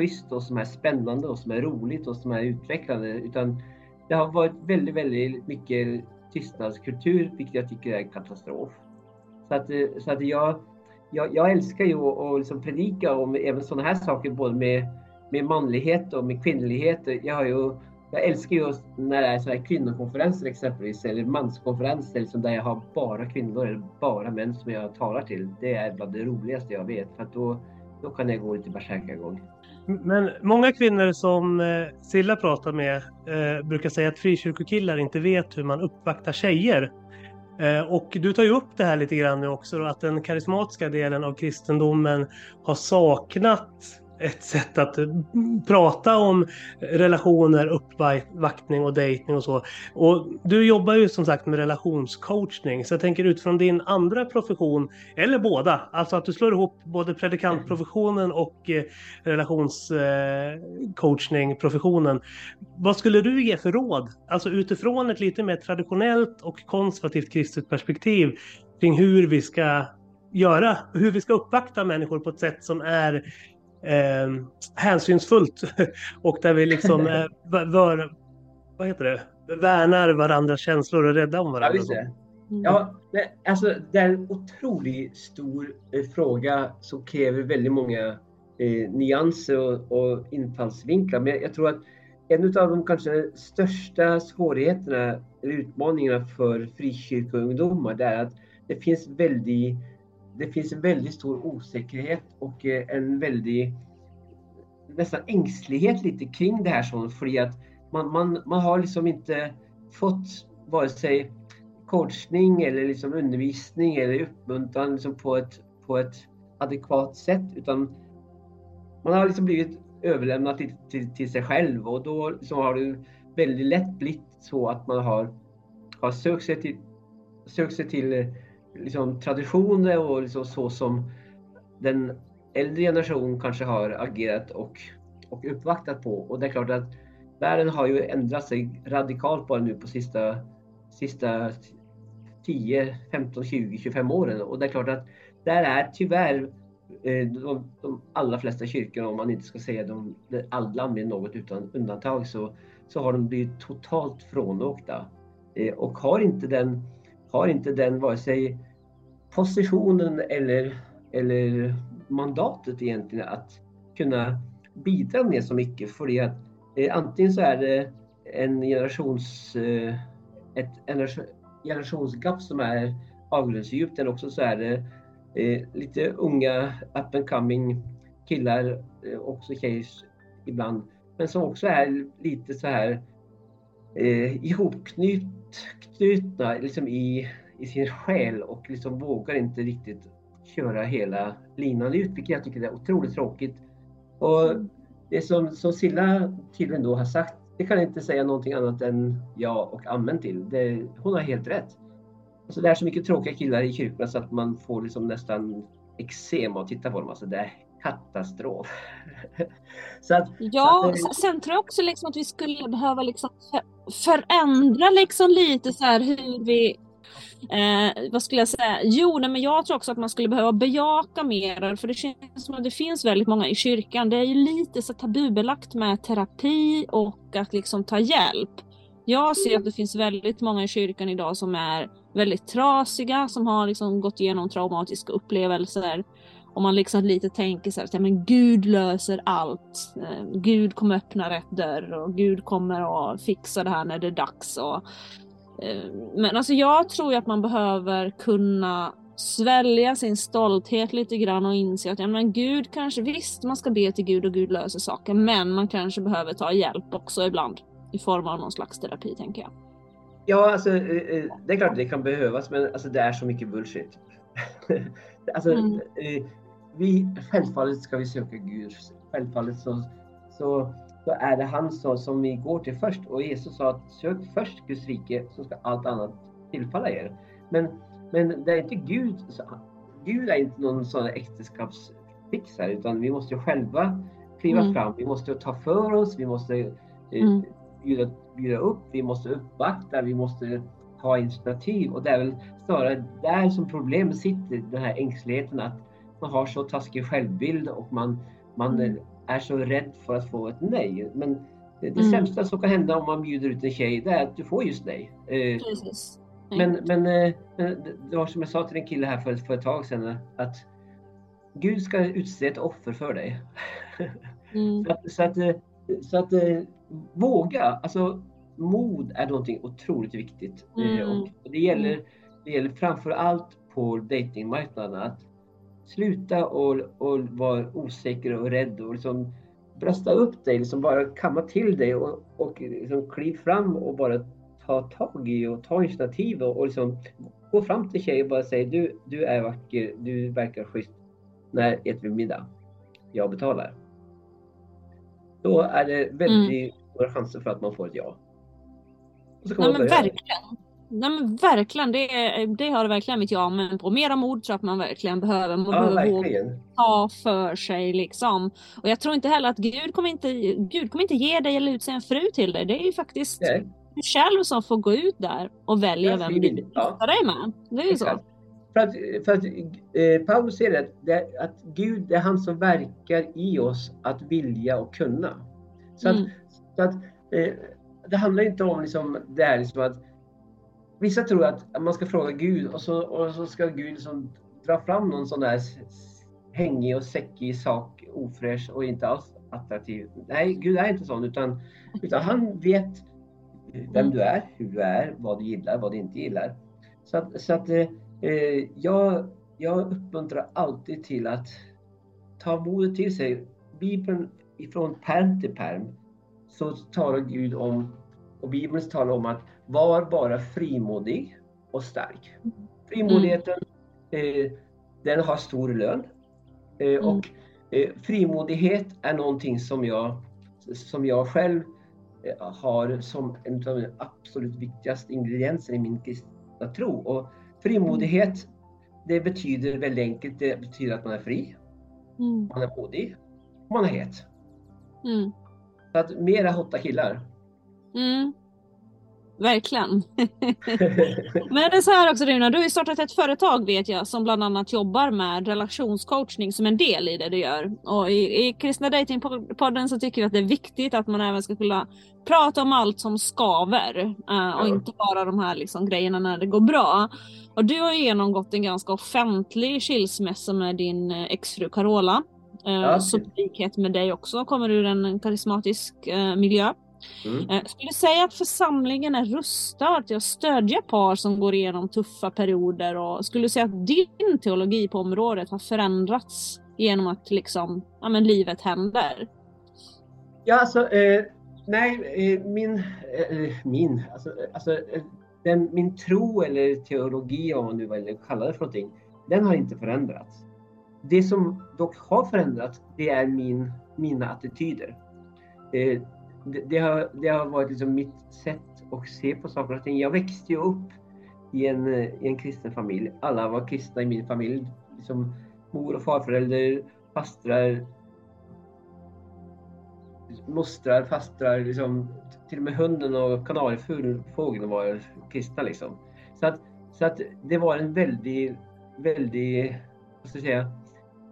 schysst och som är spännande och som är roligt och som är utvecklande. Utan det har varit väldigt, väldigt mycket tystnadskultur, vilket jag tycker är en katastrof. Så att, eh, så att jag, jag, jag älskar ju att, att liksom predika om även sådana här saker, både med, med manlighet och med kvinnlighet. Jag, har ju, jag älskar ju när det är så här kvinnokonferenser exempelvis, eller manskonferenser liksom där jag har bara kvinnor eller bara män som jag talar till. Det är bland det roligaste jag vet, för att då, då kan jag gå lite bärsärkagång. Men många kvinnor som eh, Silla pratar med eh, brukar säga att frikyrkokillar inte vet hur man uppvaktar tjejer. Eh, och du tar ju upp det här lite grann nu också, då, att den karismatiska delen av kristendomen har saknat ett sätt att eh, prata om relationer, uppvaktning och dejtning och så. Och du jobbar ju som sagt med relationscoachning, så jag tänker utifrån din andra profession, eller båda, alltså att du slår ihop både predikantprofessionen och eh, relationscoachningprofessionen. Eh, Vad skulle du ge för råd? Alltså utifrån ett lite mer traditionellt och konservativt kristet perspektiv kring hur vi ska göra, hur vi ska uppvakta människor på ett sätt som är eh, hänsynsfullt och där vi liksom eh, vör, vad heter det? värnar varandras känslor och är rädda om Ja, varandra. visst det. Ja, det, alltså, det är en otroligt stor eh, fråga som kräver väldigt många eh, nyanser och, och infallsvinklar. Men jag, jag tror att en av de kanske största svårigheterna eller utmaningarna för frikyrkoungdomar det är att det finns, väldigt, det finns en väldigt stor osäkerhet och eh, en väldig nästan ängslighet lite kring det här sånt för att man, man, man har liksom inte fått vare sig coachning eller liksom undervisning eller uppmuntran liksom på, ett, på ett adekvat sätt utan man har liksom blivit överlämnad till, till, till sig själv och då liksom har det väldigt lätt blivit så att man har, har sökt sig till, sökt sig till liksom traditioner och liksom så som den äldre generationen kanske har agerat och, och uppvaktat på. Och det är klart att världen har ju ändrat sig radikalt bara nu på sista, sista 10, 15, 20, 25 åren. Och det är klart att där är tyvärr eh, de, de allra flesta kyrkorna, om man inte ska säga de, alla med något utan undantag, så, så har de blivit totalt frånåkta. Eh, och har inte den, har inte den vare sig positionen eller, eller mandatet egentligen att kunna bidra med så mycket. För att eh, antingen så är det en generations, eh, ett generationsgap som är avgrundsdjupt eller också så är det eh, lite unga up and coming killar, eh, också tjejer ibland, men som också är lite så här eh, ihopknutna liksom i, i sin själ och liksom vågar inte riktigt köra hela linan ut, vilket jag tycker är otroligt tråkigt. Och det som, som Silla tydligen då har sagt, det kan jag inte säga någonting annat än ja och amen till. Det, hon har helt rätt. Alltså det är så mycket tråkiga killar i kyrkan så att man får liksom nästan eksem av att titta på dem. Alltså det är katastrof. så att, Ja, så att, eh, sen tror jag också liksom att vi skulle behöva liksom för- förändra liksom lite så här hur vi Eh, vad skulle jag säga? Jo, nej, men jag tror också att man skulle behöva bejaka mer, för det känns som att det finns väldigt många i kyrkan. Det är ju lite så tabubelagt med terapi och att liksom ta hjälp. Jag ser att det finns väldigt många i kyrkan idag som är väldigt trasiga, som har liksom gått igenom traumatiska upplevelser. Och man liksom lite tänker så här, att ja, men Gud löser allt. Eh, Gud kommer öppna rätt dörr och Gud kommer att fixa det här när det är dags. Och, eh, men alltså jag tror att man behöver kunna svälja sin stolthet lite grann och inse att ja, men Gud kanske visst man ska be till Gud och Gud löser saker men man kanske behöver ta hjälp också ibland i form av någon slags terapi tänker jag. Ja, alltså eh, det är klart det kan behövas men alltså, det är så mycket bullshit. alltså, Mm. Vi, självfallet ska vi söka Gud. Självfallet så, så, så är det han som, som vi går till först. Och Jesus sa att sök först Guds rike så ska allt annat tillfalla er. Men, men det är inte Gud. så- Gud är inte någon sån äktenskapsfixare utan vi måste själva kliva Mm. fram. Vi måste ta för oss. Vi måste eh, Mm. bjuda, bjuda upp. Vi måste uppvakta. Vi måste ha initiativ. Och det är väl snarare där som problemet sitter. Den här ängsligheten att man har så taskig självbild och man, man Mm. är så rädd för att få ett nej. Men det, det Mm. sämsta som kan hända om man bjuder ut en tjej det är att du får just nej. Eh, Precis. men, men, eh, men det- var som jag sa till en kille här för, för ett tag sedan att Gud ska utse ett offer för dig. Mm. Så att, så att, eh, så att våga, alltså mod är någonting otroligt viktigt. Mm. Och det gäller, det gäller framför allt på datingmarknaden att sluta och, och vara osäker och rädd och liksom brösta upp dig, liksom bara kamma till dig och, och liksom kliv fram och bara ta tag i och ta initiativ och, och liksom gå fram till tjejer och bara säga du, du är vacker, du verkar schysst. När äter vi middag? Jag betalar. Då är det väldigt stora chanser för att man får ett ja. Och så kan Nej man men verkligen. Nej men verkligen, det, det har det verkligen mitt ja men på. Mera mod tror jag att man verkligen behöver. Man Ja, behöver verkligen. ta för sig liksom. Och jag tror inte heller att Gud kommer inte, Gud kommer inte ge dig eller utse en fru till dig. Det är ju faktiskt Nej, du själv som får gå ut där och välja Ja, vem du vill ja. gifta dig med. Det är ju så. För att, för att eh, Paulus säger att, det, att Gud det är han som verkar i oss att vilja och kunna. Så att, Mm. så att eh, det handlar inte om liksom, det är liksom att Vissa tror att man ska fråga Gud och så, och så ska Gud liksom dra fram någon sån där hängig och säckig sak, ofräsch och inte alls attraktiv. Nej, Gud är inte sån utan, utan han vet vem du är, hur du är, vad du gillar, vad du inte gillar. Så att, så att eh, jag, jag uppmuntrar alltid till att ta modet till sig. Bibeln ifrån perm till perm så talar Gud om och Bibeln talar om att var bara frimodig och stark. Frimodigheten, eh, den har stor lön. Eh, Mm. Och eh, frimodighet är någonting som jag, som jag själv eh, har som en av de absolut viktigaste ingredienserna i min kristna tro. Och frimodighet, det betyder väldigt enkelt, det betyder att man är fri, Mm. man är modig, man är het. Mm. Så att mera hotta killar. Mm. Verkligen. Men det är så här också Runa, du har ju startat ett företag vet jag som bland annat jobbar med relationscoachning som en del i det du gör. Och i, i Kristna Datingpodden så tycker vi att det är viktigt att man även ska kunna prata om allt som skaver. eh, och inte bara de här liksom grejerna när det går bra. Och du har ju genomgått en ganska offentlig skilsmässa med din eh, exfru Carola. Eh, Ja. Så likhet med dig också kommer ur en karismatisk miljö. Mm. Eh, Skulle du säga att församlingen är rustad till att stödja par som går igenom tuffa perioder och skulle du säga att din teologi på området har förändrats genom att liksom, ja men livet händer? Ja, alltså, eh, nej, eh, min, eh, min, alltså, alltså eh, den, min tro eller teologi, om man nu vill kalla det för någonting, den har inte förändrats. Det som dock har förändrats, det är min, mina attityder. Det, det, har, det har varit liksom mitt sätt att se på saker och ting. Jag växte ju upp i en, eh, i en kristen familj. Alla var kristna i min familj. Liksom mor och farföräldrar, fastrar, mostrar, fastrar, liksom, till och med hunden och kanariefågeln var kristna. Liksom. Så, att, så att det var en väldigt, väldigt, vad ska jag säga,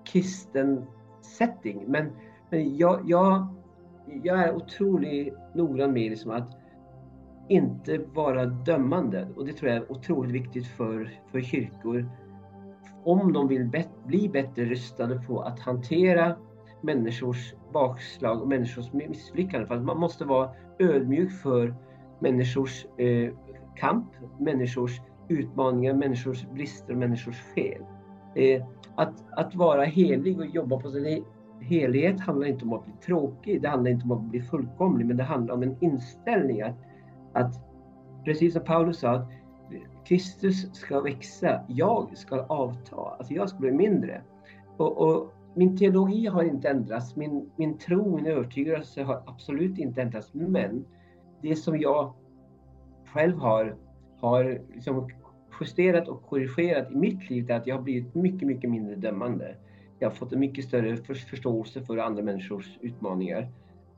kristen setting. Men, men jag, jag, jag är otroligt noggrann med liksom att inte vara dömande och det tror jag är otroligt viktigt för, för kyrkor om de vill bet, bli bättre rustade på att hantera människors bakslag och människors misslyckanden. För att man måste vara ödmjuk för människors eh, kamp, människors utmaningar, människors brister och människors fel. Eh, att, att vara helig och jobba på sin e- helighet handlar inte om att bli tråkig, det handlar inte om att bli fullkomlig, men det handlar om en inställning att, att precis som Paulus sa, att Kristus ska växa, jag ska avta, alltså jag ska bli mindre. Och, och min teologi har inte ändrats, min, min tro, min övertygelse har absolut inte ändrats, men det som jag själv har, har liksom justerat och korrigerat i mitt liv är att jag har blivit mycket, mycket mindre dömande. Jag har fått en mycket större förståelse för andra människors utmaningar.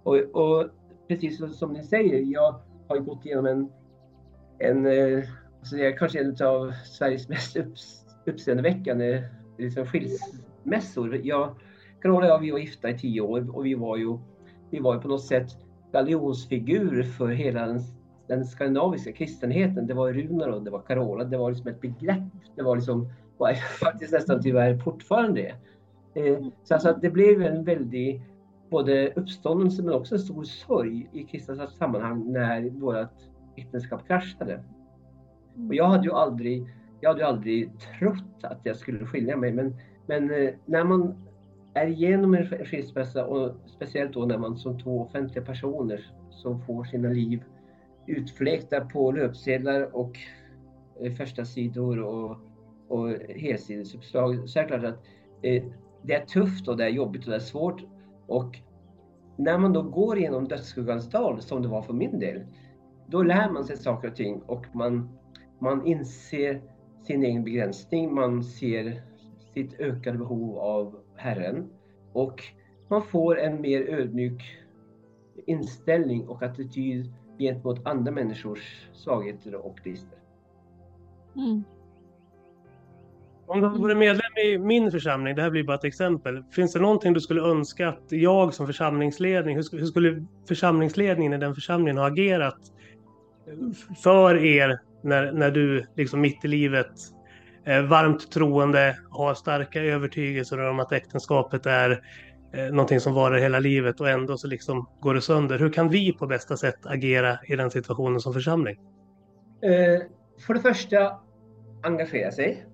Och, och precis som ni säger, jag har gått igenom en, en alltså jag är kanske en av Sveriges mest upps, uppseendeväckande liksom skilsmässor. Jag, Carola och jag, vi var gifta i tio år och vi var ju, vi var ju på något sätt galjonsfigur för hela den, den skandinaviska kristenheten. Det var Runar och det var Carola, det var liksom ett begrepp. Det var liksom, var faktiskt nästan tyvärr fortfarande det. Eh, så alltså det blev en väldig både uppståndelse men också en stor sorg i kristna sammanhang när vårt äktenskap kraschade. Och jag hade ju aldrig, jag hade ju aldrig trott att jag skulle skilja mig men, men eh, när man är igenom en skilsmässa och speciellt då när man som två offentliga personer som får sina liv utfläkta på löpsedlar och eh, första sidor och, och helsidesuppslag så är det klart att eh, det är tufft och det är jobbigt och det är svårt. Och när man då går igenom dödsskuggans dal, som det var för min del, då lär man sig saker och ting och man, man inser sin egen begränsning, man ser sitt ökade behov av Herren och man får en mer ödmjuk inställning och attityd gentemot andra människors svagheter och brister. Mm. Om du vore medlem i min församling, det här blir bara ett exempel. Finns det någonting du skulle önska att jag som församlingsledning, hur skulle församlingsledningen i den församlingen ha agerat eh, för er när, när du liksom mitt i livet är varmt troende, har starka övertygelser om att äktenskapet är eh, någonting som varar hela livet och ändå så liksom går det sönder. Hur kan vi på bästa sätt agera i den situationen som församling? Eh, för det första, engagera sig.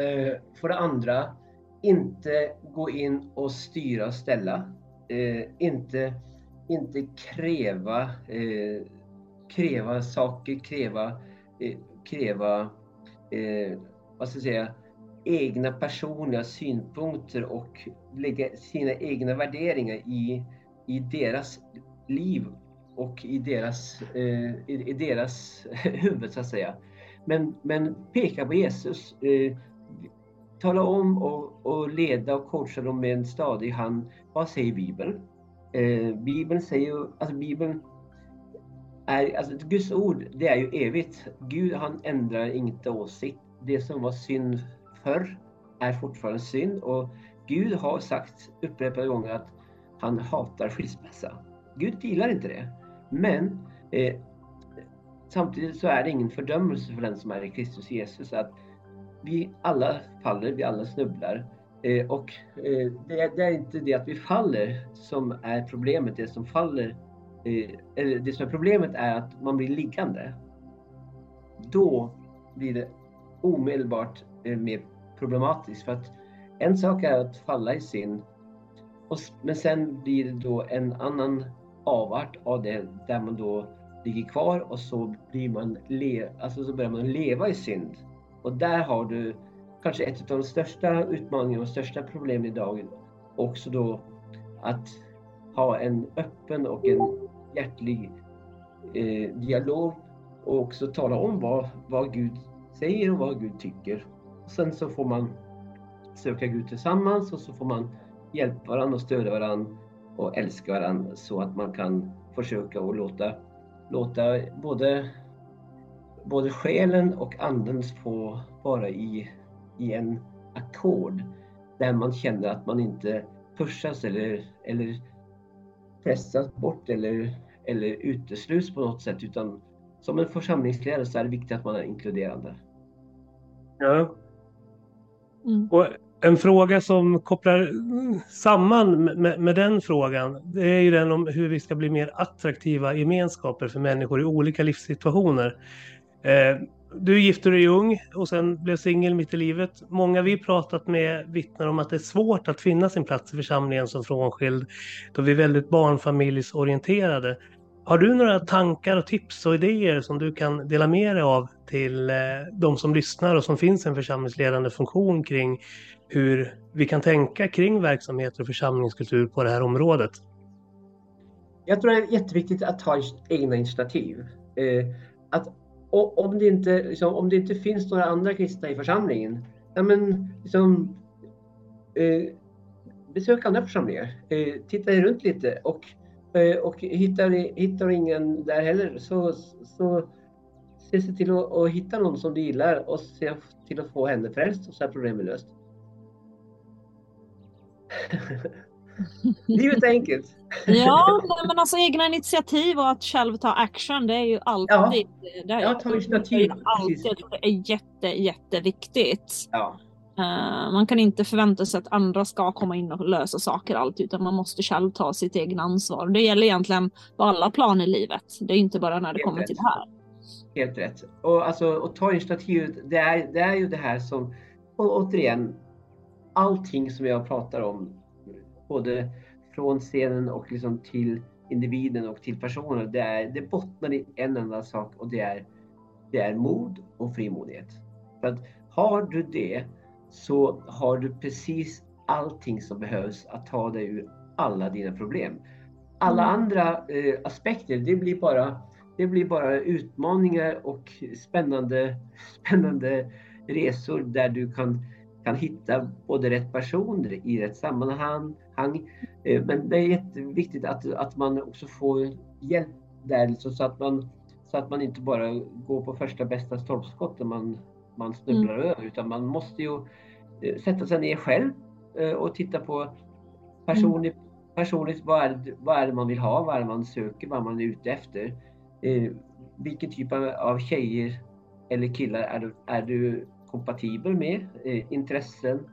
Eh, för det andra, inte gå in och styra och ställa. Eh, inte, inte kräva, eh, kräva saker, kräva, eh, kräva eh, vad ska jag säga, egna personliga synpunkter och lägga sina egna värderingar i, i deras liv och i deras, eh, i, i, deras huvud så att säga. Men, men peka på Jesus. Eh, tala om och, och leda och coacha dem med en stadig hand. Vad säger Bibeln? Eh, Bibeln säger alltså Bibeln är, alltså Guds ord, det är ju evigt. Gud han ändrar inte åsikt. Det som var synd förr är fortfarande synd och Gud har sagt upprepade gånger att han hatar skilsmässa. Gud gillar inte det. Men eh, samtidigt så är det ingen fördömelse för den som är i Kristus Jesus. Att vi alla faller, vi alla snubblar. Eh, och eh, det, är, det, är, inte det att vi faller som är problemet. Det som faller, eh, eller det som är problemet är att man blir liggande. Då blir det omedelbart eh, mer problematiskt. För att en sak är att falla i synd, och, men sen blir det då en annan avart av det där man då ligger kvar och så, blir man le, alltså så börjar man leva i synd. Och där har du kanske ett av de största utmaningarna och största problemen idag. Också då att ha en öppen och en hjärtlig eh, dialog och också tala om vad, vad Gud säger och vad Gud tycker. Och sen så får man söka Gud tillsammans och så får man hjälpa varandra och stödja varandra och älska varandra så att man kan försöka och låta, låta både både själen och anden få vara i, i en ackord där man känner att man inte pushas eller, eller pressas bort eller, eller utesluts på något sätt utan som en församlingsledare så är det viktigt att man är inkluderande. Ja. Mm. Och en fråga som kopplar samman med, med, den frågan, det är ju den om hur vi ska bli mer attraktiva gemenskaper för människor i olika livssituationer. Eh, du gifte dig ung och sen blev singel mitt i livet. Många vi pratat med vittnar om att det är svårt att finna sin plats i församlingen som frånskild då vi är väldigt barnfamiljsorienterade. Har du några tankar och tips och idéer som du kan dela med dig av till eh, de som lyssnar och som finns en församlingsledande funktion kring hur vi kan tänka kring verksamheter och församlingskultur på det här området? Jag tror det är jätteviktigt att ta egna initiativ. Eh, att, om, det inte, liksom, om det inte finns några andra kristna i församlingen, ja, men, liksom, eh, besök andra församlingar. Eh, titta runt lite och, eh, och hittar, hittar ingen där heller så, så se till att, att hitta någon som du gillar och se till att få henne frälst och så är problemet löst. Livet är enkelt. ja, men alltså egna initiativ och att själv ta action, det är ju alltid... Ja, det är, ja ta initiativ. Alltid, jag det är jätte, jätteviktigt. Ja. Uh, man kan inte förvänta sig att andra ska komma in och lösa saker alltid, utan man måste själv ta sitt egna ansvar. Det gäller egentligen på alla plan i livet. Det är inte bara när det Helt kommer rätt. till det här. Helt rätt. Och, alltså, och ta initiativ, det är, det är ju det här som, och återigen, allting som jag pratar om både från scenen och liksom till individen och till personen. Det, är, det bottnar i en enda sak och det är, det är mod och frimodighet. För att har du det så har du precis allting som behövs att ta dig ur alla dina problem. Alla mm. andra eh, aspekter, det blir bara det blir bara utmaningar och spännande, spännande resor där du kan, kan hitta både rätt personer i rätt sammanhang, sammanhang. Eh, men det är jätteviktigt att, att man också får hjälp där så, att man, så att man inte bara går på första bästa stolpskott när man, man snubblar mm. över utan man måste ju eh, sätta sig ner själv eh, och titta på personligt, personligt vad, är, vad är det man vill ha, vad är det man söker, vad man är ute efter. vilken typ av tjejer eller killar är du, är du kompatibel med? intressen,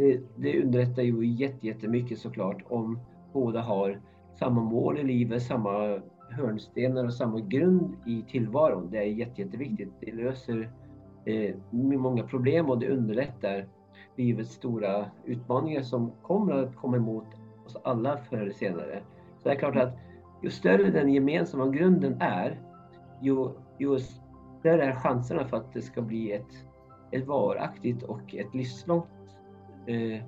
Eh, det underlättar ju jättemycket såklart om båda har samma mål i livet, samma hörnstenar och samma grund i tillvaron. Det är jätteviktigt. Det löser eh, många problem och det underlättar livets stora utmaningar som kommer att komma emot oss alla förr eller senare. Så det är klart att ju större den gemensamma grunden är, ju, ju större är chanserna för att det ska bli ett, ett varaktigt och ett livslångt eh,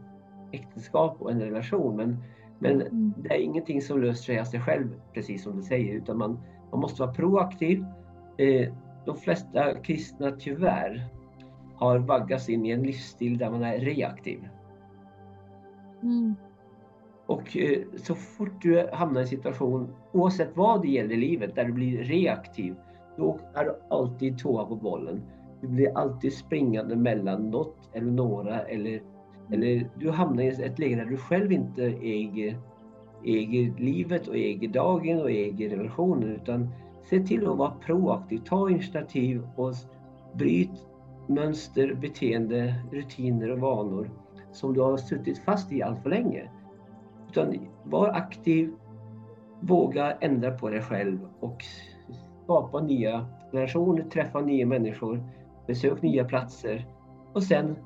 äktenskap och en relation. Men, men mm. det är ingenting som löser sig av sig själv, precis som du säger, utan man, man måste vara proaktiv. Eh, de flesta kristna, tyvärr, har vaggats in i en livsstil där man är reaktiv. Mm. Och eh, så fort du hamnar i en situation, oavsett vad det gäller i livet, där du blir reaktiv, då är du alltid tvåa på bollen. Du blir alltid springande mellan något eller några eller eller du hamnar i ett läge där du själv inte äger, äger livet och äger dagen och äger relationen utan se till att vara proaktiv, ta initiativ och bryt mönster, beteende, rutiner och vanor som du har suttit fast i allt för länge. Utan var aktiv, våga ändra på dig själv och skapa nya relationer, träffa nya människor, besök nya platser och sen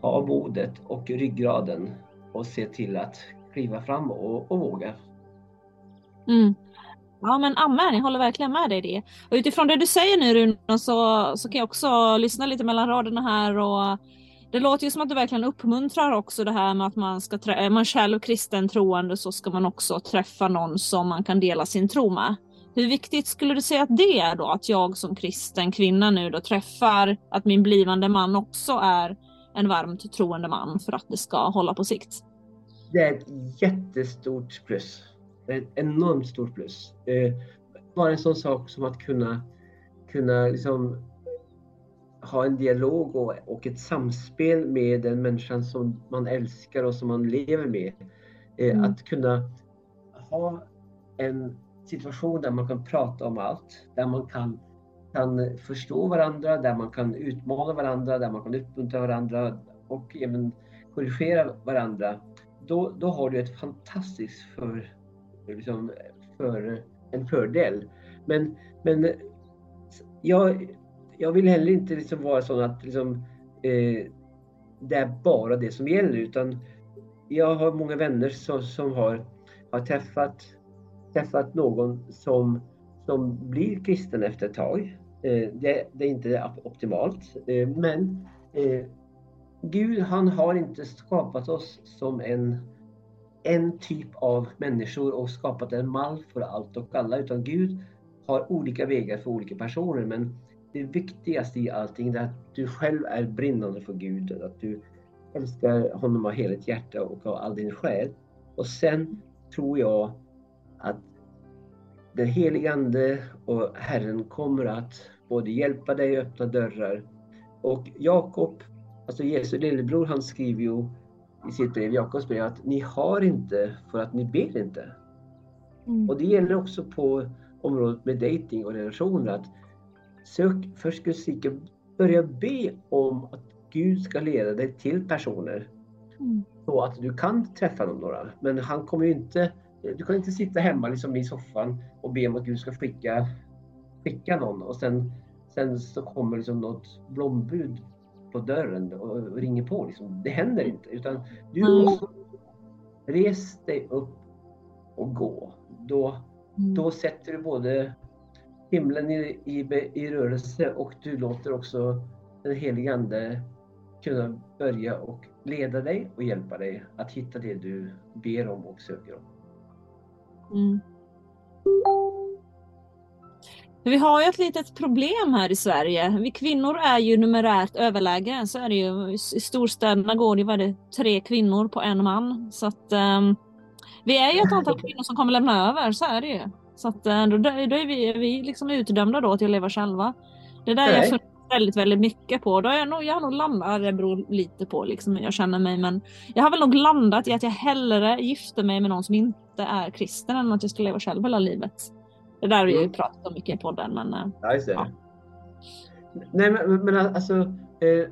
ha modet och ryggraden och se till att kliva fram och, och våga. Mm. Ja men amen, jag håller verkligen med dig i det. Och utifrån det du säger nu Rune så, så kan jag också lyssna lite mellan raderna här och det låter ju som att du verkligen uppmuntrar också det här med att man ska är man själv kristen troende så ska man också träffa någon som man kan dela sin tro med. Hur viktigt skulle du säga att det är då att jag som kristen kvinna nu då träffar att min blivande man också är varmt troende man för att det ska hålla på sikt? Det är ett jättestort plus. Det är ett enormt stort plus. Eh, bara en sån sak som att kunna, kunna liksom ha en dialog och, och ett samspel med den människan som man älskar och som man lever med. Eh, mm. Att kunna ha en situation där man kan prata om allt, där man kan kan förstå varandra, där man kan utmana varandra, där man kan uppmuntra varandra och även korrigera varandra. Då, då har du ett fantastiskt för, liksom, för, en fördel. Men, men jag, jag vill heller inte liksom vara sån att liksom, eh, det är bara det som gäller utan jag har många vänner som, som har, har träffat, träffat någon som, som blir kristen efter ett tag. Eh, det, det, är inte optimalt eh, men eh, Gud han har inte skapat oss som en, en typ av människor och skapat en mall för allt och alla utan Gud har olika vägar för olika personer men det viktigaste i allting är att du själv är brinnande för Gud, att du älskar honom av hela ditt hjärta och av all din själ. Och sen tror jag att den helige Ande och Herren kommer att både hjälpa dig och öppna dörrar. Och Jakob, alltså Jesu lillebror, han skriver ju i sitt brev, Jakobs brev, att ni har inte för att ni ber inte. Mm. Och det gäller också på området med dating och relationer. att Sök först Guds rike. Börja be om att Gud ska leda dig till personer. Mm. Så att du kan träffa några. Men han kommer ju inte, du kan inte sitta hemma liksom i soffan och be om att Gud ska skicka, skicka någon och sen, sen så kommer liksom något blombud på dörren och ringer på. Liksom. Det händer inte. Utan du mm. måste res dig upp och gå. Då, mm. då sätter du både himlen i, i, i rörelse och du låter också den helige Ande kunna börja och leda dig och hjälpa dig att hitta det du ber om och söker om. Mm. Vi har ju ett litet problem här i Sverige. Vi kvinnor är ju numerärt överläge. Så är det ju. I storstäderna går det, vad det tre kvinnor på en man. Så att um, vi är ju ett antal kvinnor som kommer lämna över, så är det ju. Så att, eh, då, då är vi, vi liksom utdömda då till att leva själva. Det där Nej. jag funderar väldigt, väldigt mycket på. Då är jag, nog, jag har nog landat, det beror lite på liksom hur jag känner mig, men jag har väl nog landat i att jag hellre gifter mig med någon som inte är kristen än att jag ska leva själv hela livet. Det där har vi ju mm. pratat om mycket i podden. Men, eh, ja, just det. Ja. Nej, men, men alltså, eh,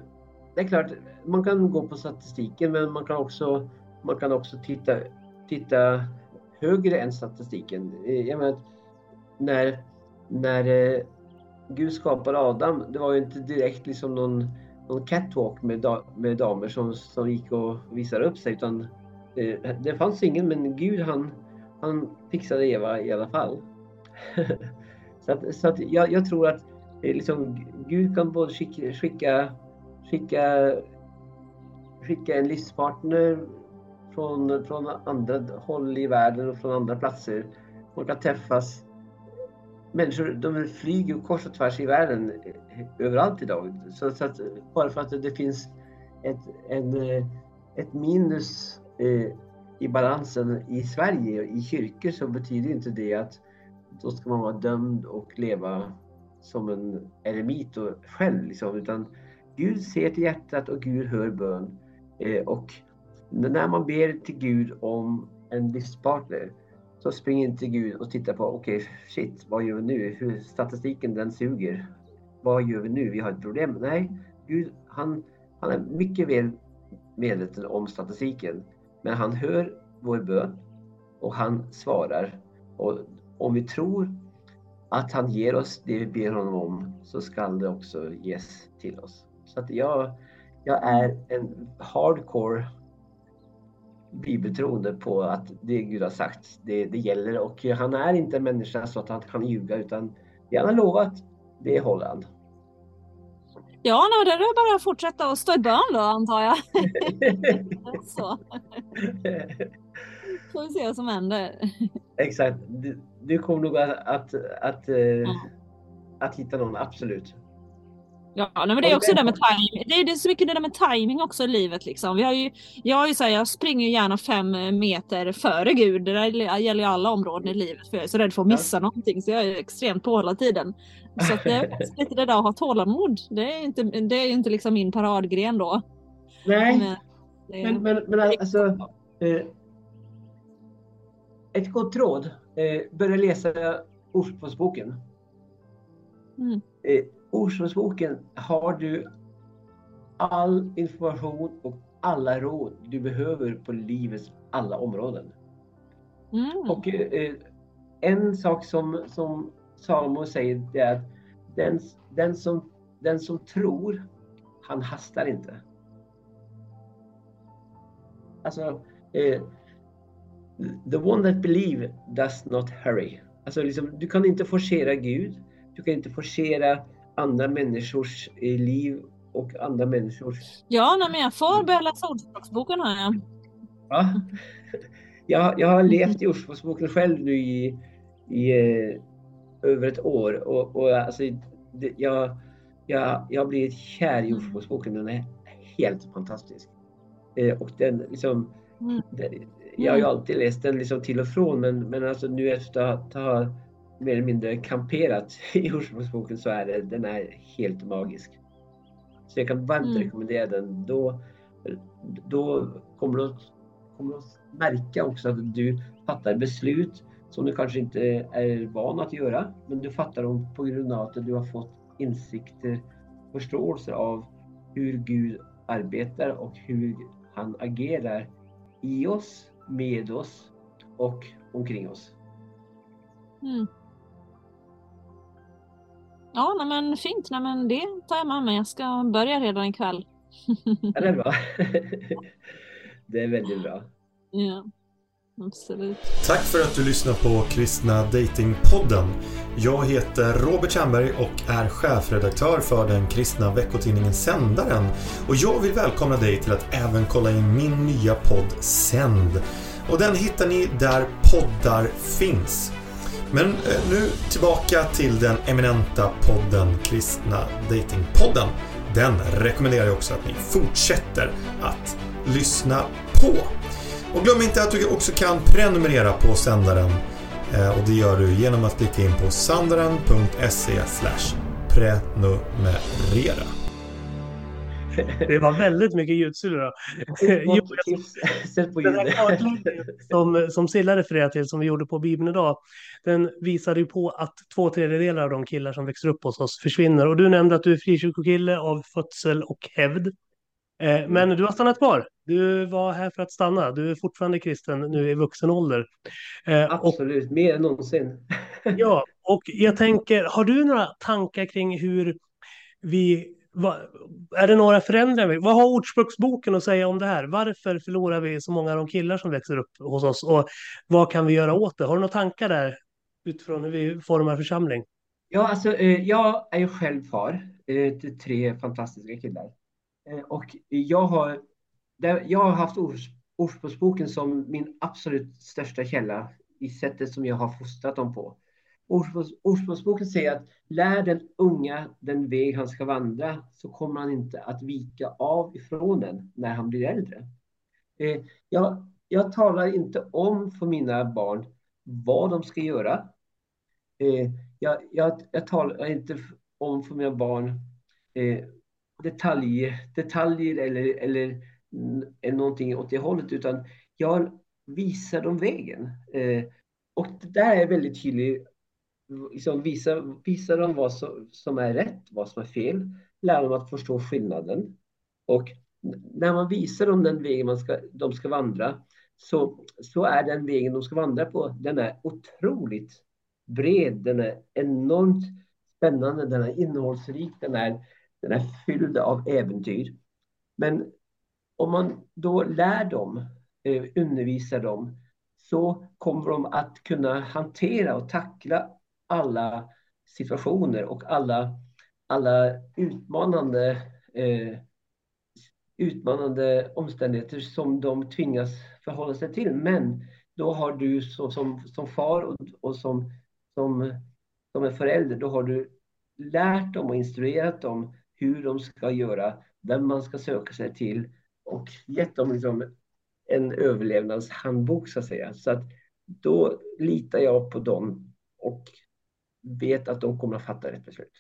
det är klart, man kan gå på statistiken, men man kan också, man kan också titta, titta högre än statistiken. Eh, jag menar, när, när Gud skapade Adam, det var ju inte direkt liksom någon, någon catwalk med, da, med damer som, som gick och visade upp sig utan det, eh, det fanns ingen men Gud han, han fixade Eva i alla fall. så att, så att jag, jag tror att eh, liksom, Gud kan både skicka, skicka, skicka, skicka en livspartner från, från andra håll i världen och från andra platser. Man kan träffas. Människor de flyger kors och tvärs i världen eh, överallt idag. Så, så att, eh, bara för att det finns ett, en, eh, ett minus eh, i balansen i Sverige, i kyrkor, så betyder inte det att då ska man vara dömd och leva som en eremit och själv. Liksom. Utan Gud ser till hjärtat och Gud hör bön. Eh, och när man ber till Gud om en livspartner så springer inte Gud och tittar på okej, okay, shit, vad gör vi nu? Hur statistiken den suger. Vad gör vi nu? Vi har ett problem. Nej, Gud han, han är mycket väl medveten om statistiken. Men han hör vår bön och han svarar. Och om vi tror att han ger oss det vi ber honom om så skall det också ges till oss. Så att jag, jag är en hardcore bibeltroende på att det Gud har sagt, det, det gäller. Och han är inte en människa så att han kan ljuga utan det han har lovat, det håller han. Ja, no, det är bara att fortsätta att stå i bön då antar jag. så. Får vi se vad som händer. Exakt. Du, du kommer nog att, att, att, eh, ja. att hitta någon, absolut. Ja, nej, men det är också det med timing. Det är, det är så mycket det där med timing också i livet liksom. Vi har ju, jag, ju så här, jag springer gärna fem meter före Gud. Det där gäller ju alla områden i livet för jag är så rädd för att missa ja. någonting så jag är extremt på hela tiden. Så det är lite det där att ha tålamod. Det är inte, det är inte liksom min paradgren då. Nej, men, det, men, men, men alltså. Eh, ett gott råd. Eh, börja läsa Ordspråksboken. Mm. Eh, Ordspråksboken har du all information och alla råd du behöver på livets alla områden. Mm. Och eh, en sak som, som Salomo säger är att den, den som den som tror, han hastar inte. Alltså, eh, the one that believe does not hurry. Alltså liksom, du kan inte forcera Gud. Du kan inte forcera andra människors eh, liv och andra människors... Ja, nej, men jag får läsa Ordspråksboken här. Ja. Ja. Jag, jag har levt i Ordspråksboken själv nu i, i eh, över ett år och, och alltså, det, jag, jag, jag har blivit kär i Ordspråksboken. Den är helt fantastisk. Eh, och den liksom... Mm. Den, jag har ju alltid läst den liksom till och från men, men alltså nu efter att ha mer eller mindre kamperat i Ordspråksboken så är det, den är helt magisk. Så jag kan varmt Mm. rekommendera den. Då, då kommer, du, att- kommer du att märka också att du fattar beslut som du kanske inte är van att göra. Men du fattar dem på grund av att du har fått insikter, förståelse av hur Gud arbetar och hur han agerar i oss, med oss och omkring oss. Mm. Ja, nej, men fint. Nej, men det tar jag med mig. Jag ska börja redan ikväll. Ja, det är bra. Det är väldigt bra. Ja, absolut. Tack för att du lyssnar på Kristna Datingpodden. Jag heter Robert Tjernberg och är chefredaktör för den kristna veckotidningen Sändaren. Och jag vill välkomna dig till att även kolla in min nya podd Sänd. Och den hittar ni där poddar finns. Men eh, nu tillbaka till den eminenta podden Kristna Datingpodden. Den rekommenderar jag också att ni fortsätter att lyssna på. Och glöm inte att du också kan prenumerera på sändaren. Eh, och det gör du genom att klicka in på sandaren.se prenumerera. Det var väldigt mycket ljudsulor Den här kartläggningen som, som Silla refererar till, som vi gjorde på Bibeln idag, den visade ju på att två tredjedelar av de killar som växer upp hos oss försvinner. Och du nämnde att du är frikyrkokille av födsel och hävd. Eh, men du har stannat kvar. Du var här för att stanna. Du är fortfarande kristen nu i vuxen ålder. Eh, och, Absolut, mer än någonsin. ja, och jag tänker, har du några tankar kring hur vi vad, är det några förändringar? Vad har Ordspråksboken att säga om det här? Varför förlorar vi så många av de killar som växer upp hos oss? Och vad kan vi göra åt det? Har du några tankar där utifrån hur vi formar församling? Ja, alltså, eh, jag är ju själv far eh, till tre fantastiska killar. Eh, och jag har, jag har haft Ordspråksboken som min absolut största källa i sättet som jag har fostrat dem på. Ordspråks- Ordspråksboken säger att lär den unga den väg han ska vandra så kommer han inte att vika av ifrån den när han blir äldre. Eh, jag, jag talar inte om för mina barn vad de ska göra. Eh, jag, jag, jag talar inte om för mina barn eh, detaljer, detaljer eller, eller eller någonting åt det hållet, utan jag visar dem vägen. Eh, och det där är väldigt tydligt. Liksom visa, visa dem vad som, som är rätt, vad som är fel. lär dem att förstå skillnaden. Och när man visar dem den vägen man ska, de ska vandra, så, så är den vägen de ska vandra på, den är otroligt bred, den är enormt spännande, den är innehållsrik, den är, den är fylld av äventyr. Men om man då lär dem, eh, undervisar dem, så kommer de att kunna hantera och tackla alla situationer och alla, alla utmanande, eh, utmanande omständigheter som de tvingas förhålla sig till. Men då har du så, som, som far och, och som, som, som en förälder, då har du lärt dem och instruerat dem hur de ska göra, vem man ska söka sig till och gett dem liksom en överlevnadshandbok så att säga. Så att då litar jag på dem och vet att de kommer att fatta rätt beslut.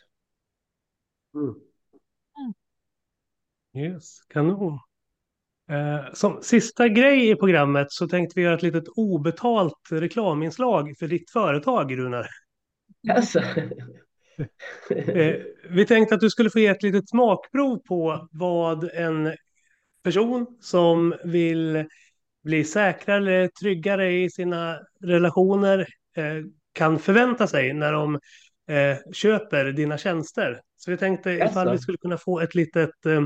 Yes, kanon. Eh, som sista grej i programmet så tänkte vi göra ett litet obetalt reklaminslag för ditt företag, Runar. Alltså. Eh, vi tänkte att du skulle få ge ett litet smakprov på vad en person som vill bli säkrare eller tryggare i sina relationer eh, kan förvänta sig när de eh, köper dina tjänster. Så vi tänkte ifall Jaså? vi skulle kunna få ett litet, eh,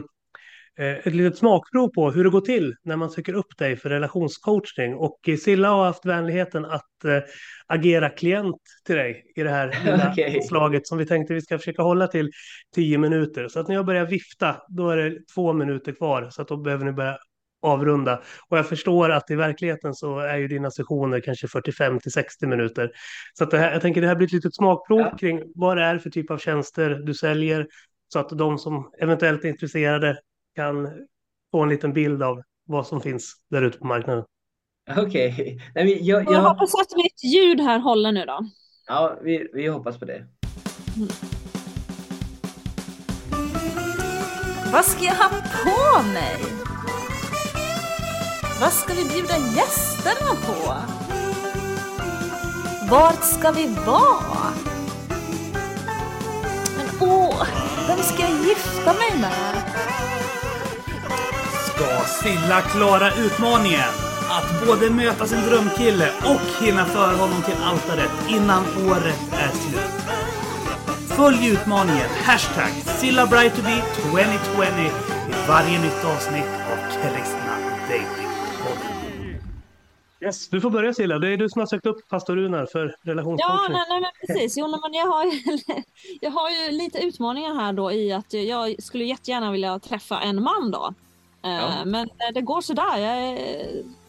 eh, ett litet smakprov på hur det går till när man söker upp dig för relationscoachning. Och Silla har haft vänligheten att eh, agera klient till dig i det här lilla Okej. slaget som vi tänkte vi ska försöka hålla till tio minuter. Så att när jag börjar vifta, då är det två minuter kvar. Så att då behöver ni börja avrunda. Och jag förstår att i verkligheten så är ju dina sessioner kanske 45 till 60 minuter. Så att det här, jag tänker det här blir ett litet smakprov Ja. kring vad det är för typ av tjänster du säljer. Så att de som eventuellt är intresserade kan få en liten bild av vad som finns där ute på marknaden. Okej. Nej, men jag, Jag jag, hoppas att mitt ljud här håller nu då. ja, vi, vi hoppas på det. Vad ska jag ha på mig? Vad ska vi bjuda gästerna på? Vart ska vi vara? Men åh, vem ska jag gifta mig med? Ska Silla klara utmaningen att både möta sin drömkille och hinna föra honom till altaret innan året är slut? Följ utmaningen hashtag SillaBrightToBe 2020 i varje nytt avsnitt av Kristna Datingpodden. Yes, du får börja Silla. Det är du som har sökt upp pastor Runar för Ja, relationscoaching. nej, nej, men precis. Jo, nej, men jag, har ju, jag har ju lite utmaningar här då i att jag skulle jättegärna vilja träffa en man då. Eh, Ja. Men eh, det går sådär. Jag är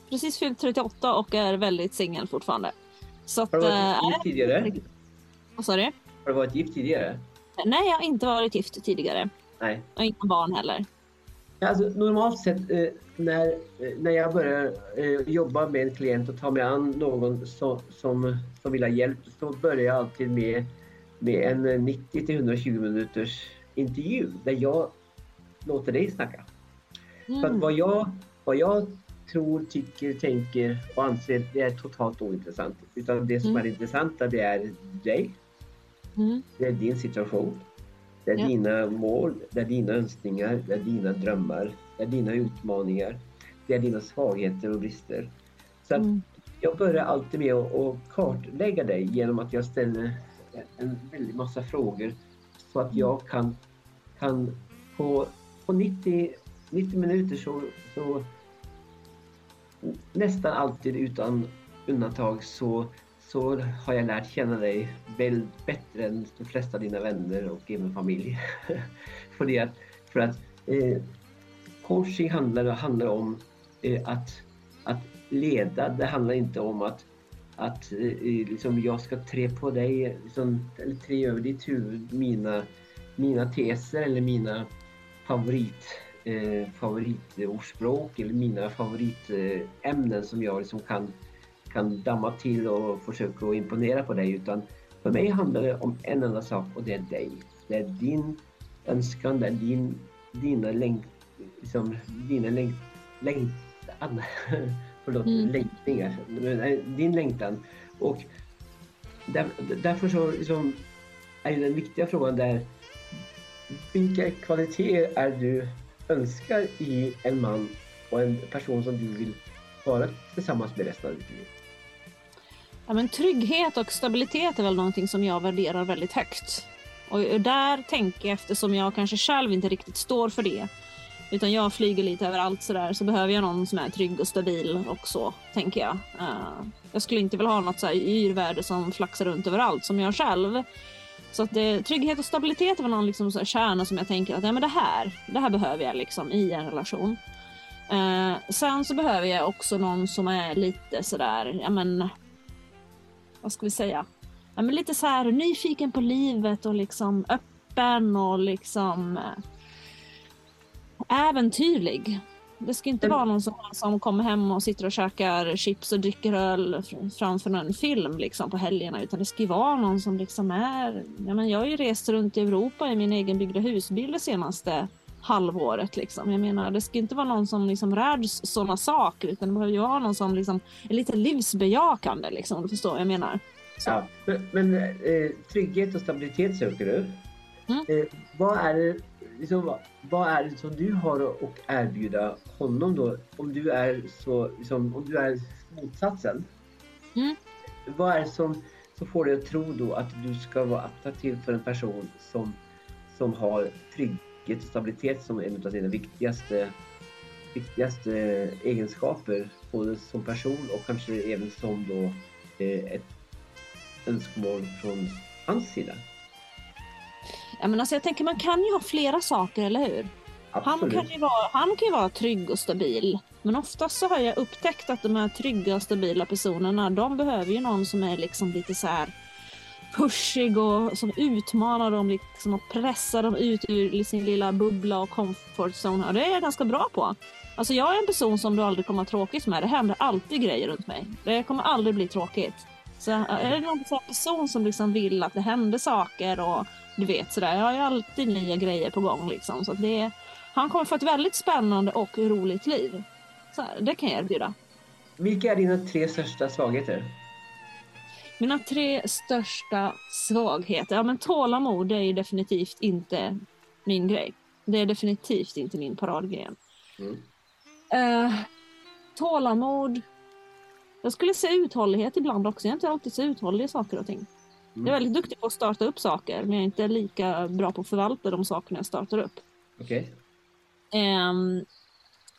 precis fyllt 38 och är väldigt singel fortfarande. Så att... Har du eh, varit gift tidigare? Vad sa du? Har du varit gift tidigare? Nej, jag har inte varit gift tidigare. Nej. Och inga barn heller. Alltså, normalt sett eh, när, eh, när jag börjar eh, jobba med en klient och ta mig an någon som, som, som vill ha hjälp så börjar jag alltid med, med en eh, 90 till 120 minuters intervju där jag låter dig snacka. För att Mm. vad jag, vad jag tror, tycker, tänker och anser det är totalt ointressant. Utan det som Mm. är intressanta det är dig, Mm. det är din situation. Det är Ja. dina mål, det är dina önskningar, det är dina drömmar, det är dina utmaningar, det är dina svagheter och brister. Så Mm. jag börjar alltid med att att kartlägga dig genom att jag ställer en väldig massa frågor så att jag kan, kan på, på 90, 90 minuter så, så nästan alltid utan undantag så, så har jag lärt känna dig väl bättre än de flesta av dina vänner och även familj. för, det att, för att eh, coaching handlar, handlar om eh, att, att leda. Det handlar inte om att, att eh, liksom jag ska trä på dig, liksom, eller trä över ditt huvud mina, mina teser eller mina favorit, eh, favoritordspråk eller mina favoritämnen som jag liksom kan, kan damma till och försöka att imponera på dig. Utan för mig handlar det om en enda sak och det är dig. Det är din önskan, det är din, dina länk, liksom, dina länk, längtan. Förlåt, Mm. längtningar. Din längtan. Och där, därför så liksom, är den viktiga frågan där vilka kvaliteter är du önskar i en man och en person som du vill vara tillsammans med resten av ditt liv? Ja, men trygghet och stabilitet är väl någonting som jag värderar väldigt högt. Och där tänker jag, eftersom jag kanske själv inte riktigt står för det, utan jag flyger lite överallt sådär, så behöver jag någon som är trygg och stabil och så, tänker jag. Uh, jag skulle inte vilja ha något så här yrvärde som flaxar runt överallt som jag själv. Så att det, trygghet och stabilitet är väl någon liksom så kärna som jag tänker att ja, men det, här, det här behöver jag liksom i en relation. Uh, sen så behöver jag också någon som är lite sådär, ja men vad ska vi säga, ja, men lite så här nyfiken på livet och liksom öppen och liksom eh, äventyrlig. Det ska inte Men- vara någon som, som kommer hem och sitter och käkar chips och dricker öl fr- framför en film liksom på helgerna utan det ska ju vara någon som liksom är... Ja, men jag har ju rest runt i Europa i min egen byggda husbil det senaste halvåret. Liksom. Jag menar, det ska inte vara någon som liksom räds sådana saker utan det behöver ju vara någon som liksom är lite livsbejakande liksom, om du förstår vad jag menar. Så. Ja, men men eh, trygghet och stabilitet söker du. Mm. Eh, vad, är det, liksom, vad, är det som du har att erbjuda honom då? Om du är, så, liksom, om du är motsatsen. Mm. Vad är det som, så får dig att tro då att du ska vara attraktiv för en person som, som har trygghet och stabilitet som en av dina viktigaste, viktigaste egenskaper. Både som person och kanske även som då eh, ett önskemål från hans sida. Ja, men alltså jag tänker man kan ju ha flera saker, eller hur? Han Absolut. kan, ju vara, han kan ju vara trygg och stabil. Men oftast så har jag upptäckt att de här trygga och stabila personerna, de behöver ju någon som är liksom lite så här pushig och som utmanar dem liksom och pressar dem ut ur sin lilla bubbla och comfort zone. Och det är jag ganska bra på. Alltså jag är en person som du aldrig kommer att ha tråkigt med. Det händer alltid grejer runt mig. Det kommer aldrig bli tråkigt. Så är det någon sån person som liksom vill att det händer saker och du vet sådär. Jag har ju alltid nya grejer på gång liksom. Så det är, han kommer få ett väldigt spännande och roligt liv. Så här, det kan jag erbjuda. Vilka är dina tre största svagheter? Mina tre största svagheter. Ja men tålamod det är ju definitivt inte min grej. Det är definitivt inte min paradgren. Mm. Eh, tålamod. Jag skulle säga uthållighet ibland också. Jag är inte alltid så uthållig i saker och ting. Jag är väldigt duktig på att starta upp saker men jag är inte lika bra på att förvalta de sakerna jag startar upp. Okej. Ehm,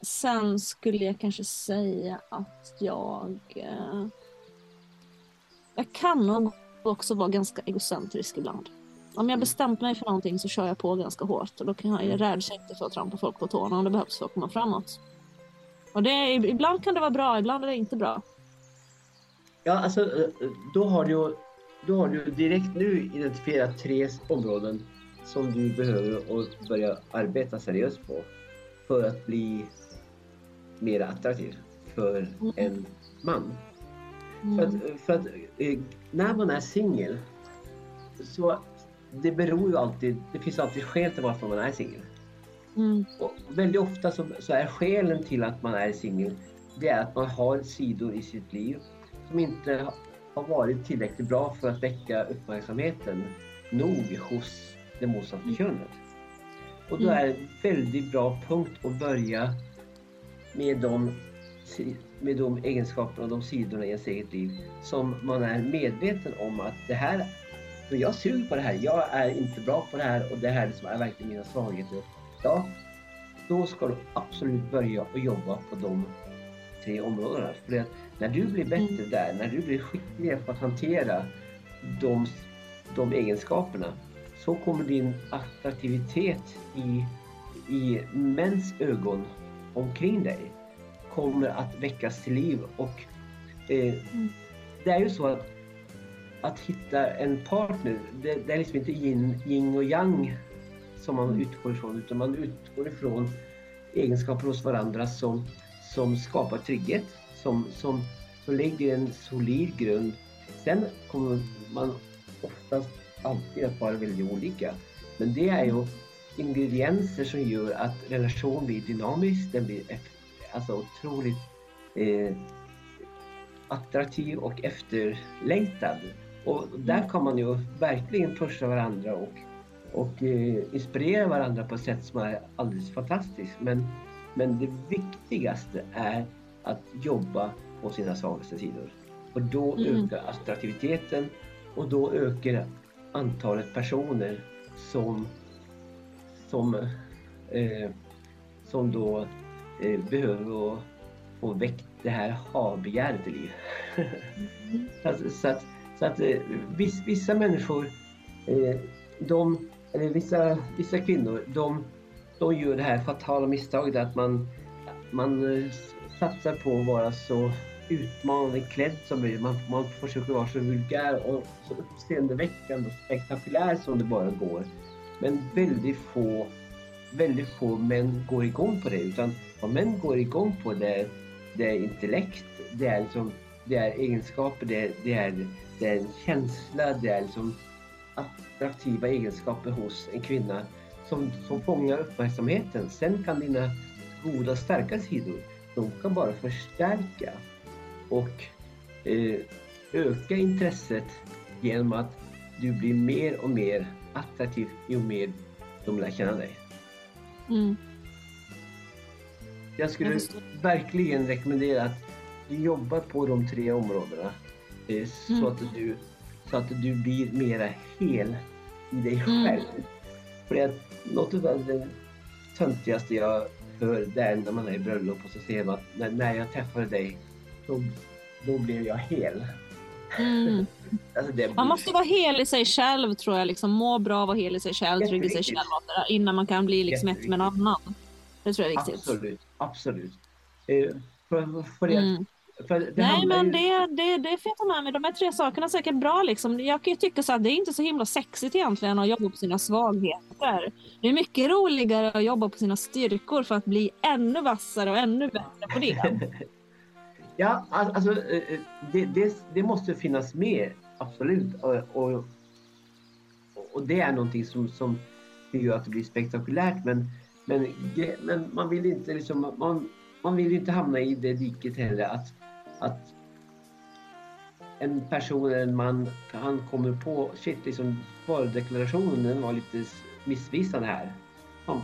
sen skulle jag kanske säga att jag... eh, jag kan nog också vara ganska egocentrisk ibland. Om jag bestämt mig för någonting så kör jag på ganska hårt och då kan jag, jag räds inte för att trampa folk på tårna om det behövs för att komma framåt. Och det ibland kan det vara bra, ibland är det inte bra. Ja, alltså eh, då har du då har du direkt nu identifierat tre områden som du behöver att börja arbeta seriöst på för att bli mer attraktiv för en man. För att, för att eh, när man är singel så det beror ju alltid, det finns alltid skäl till varför man är singel. Mm. Och väldigt ofta så, så är skälen till att man är singel det är att man har sidor i sitt liv som inte ha- har varit tillräckligt bra för att väcka uppmärksamheten nog hos det motsatta könet. Och då Mm. är det en väldigt bra punkt att börja med de, med de egenskaperna och de sidorna i ens eget liv som man är medveten om att det här, för jag suger på det här, jag är inte bra på det här och det här är är verkligen mina svagheter. Ja, då ska du absolut börja och jobba på de tre områdena. För att när du blir bättre där, när du blir skickligare på att hantera de, de egenskaperna så kommer din attraktivitet i, i mäns ögon omkring dig kommer att väckas till liv och eh, det är ju så att att hitta en partner, det, det är liksom inte yin, yin och yang som man utgår ifrån utan man utgår ifrån egenskaper hos varandra som, som skapar trygghet, som, som, som lägger en solid grund. Sen kommer man oftast alltid att vara väldigt olika. Men det är ju ingredienser som gör att relationen blir dynamisk, den blir alltså otroligt eh, attraktiv och efterlängtad. Och där kan man ju verkligen pusha varandra och, och eh, inspirera varandra på ett sätt som är alldeles fantastiskt. Men, men det viktigaste är att jobba på sina svagaste sidor. Och då Mm. ökar attraktiviteten och då ökar antalet personer som, som, eh, som då eh, behöver att få väck det här ha-begäret i livet. så att, så att, så att eh, viss, vissa människor, eh, de, eller vissa, vissa kvinnor, de, de gör det här fatala misstaget att man, man eh, satsar på att vara så utmanande klädd som möjligt. Man, man försöker vara så vulgär och så uppseendeväckande och spektakulär som det bara går. Men väldigt få, väldigt få män går igång på det. Utan vad män går igång på det är, det är intellekt, det är, liksom, det är egenskaper, det är, det, är, det är en känsla, det är liksom attraktiva egenskaper hos en kvinna som, som fångar uppmärksamheten. Sen kan dina goda starka sidor, de kan bara förstärka och eh, öka intresset genom att du blir mer och mer attraktiv ju mer de lär känna dig. Mm. Jag skulle verkligen rekommendera att du jobbar på de tre områdena eh, så Mm. att du så att du blir mera hel i dig Mm. själv. För det är något av det töntigaste jag hör det är när man är i bröllop och så ser man att när, jag träffade dig då, då blev jag hel. Mm. Alltså Man måste vara hel i sig själv tror jag. Liksom, må bra, vara hel i sig själv, trygg i sig själv. Innan man kan bli liksom ett med en annan. Det tror jag är viktigt. Absolut, absolut. Eh, för, för det, Mm. det Nej men ju- det, det, det får jag ta med mig. De här tre sakerna är säkert bra. Liksom. Jag kan ju tycka så att det är inte så himla sexigt egentligen att jobba på sina svagheter. Det är mycket roligare att jobba på sina styrkor för att bli ännu vassare och ännu bättre på det. Ja, al- alltså eh, eh, det, det, det måste finnas med, absolut. Och, och, och det är någonting som, som gör att det blir spektakulärt. Men, men, men man vill inte liksom, man, man vill inte hamna i det diket heller att, att en person eller en man, han kommer på, shit liksom varudeklarationen var lite missvisande här.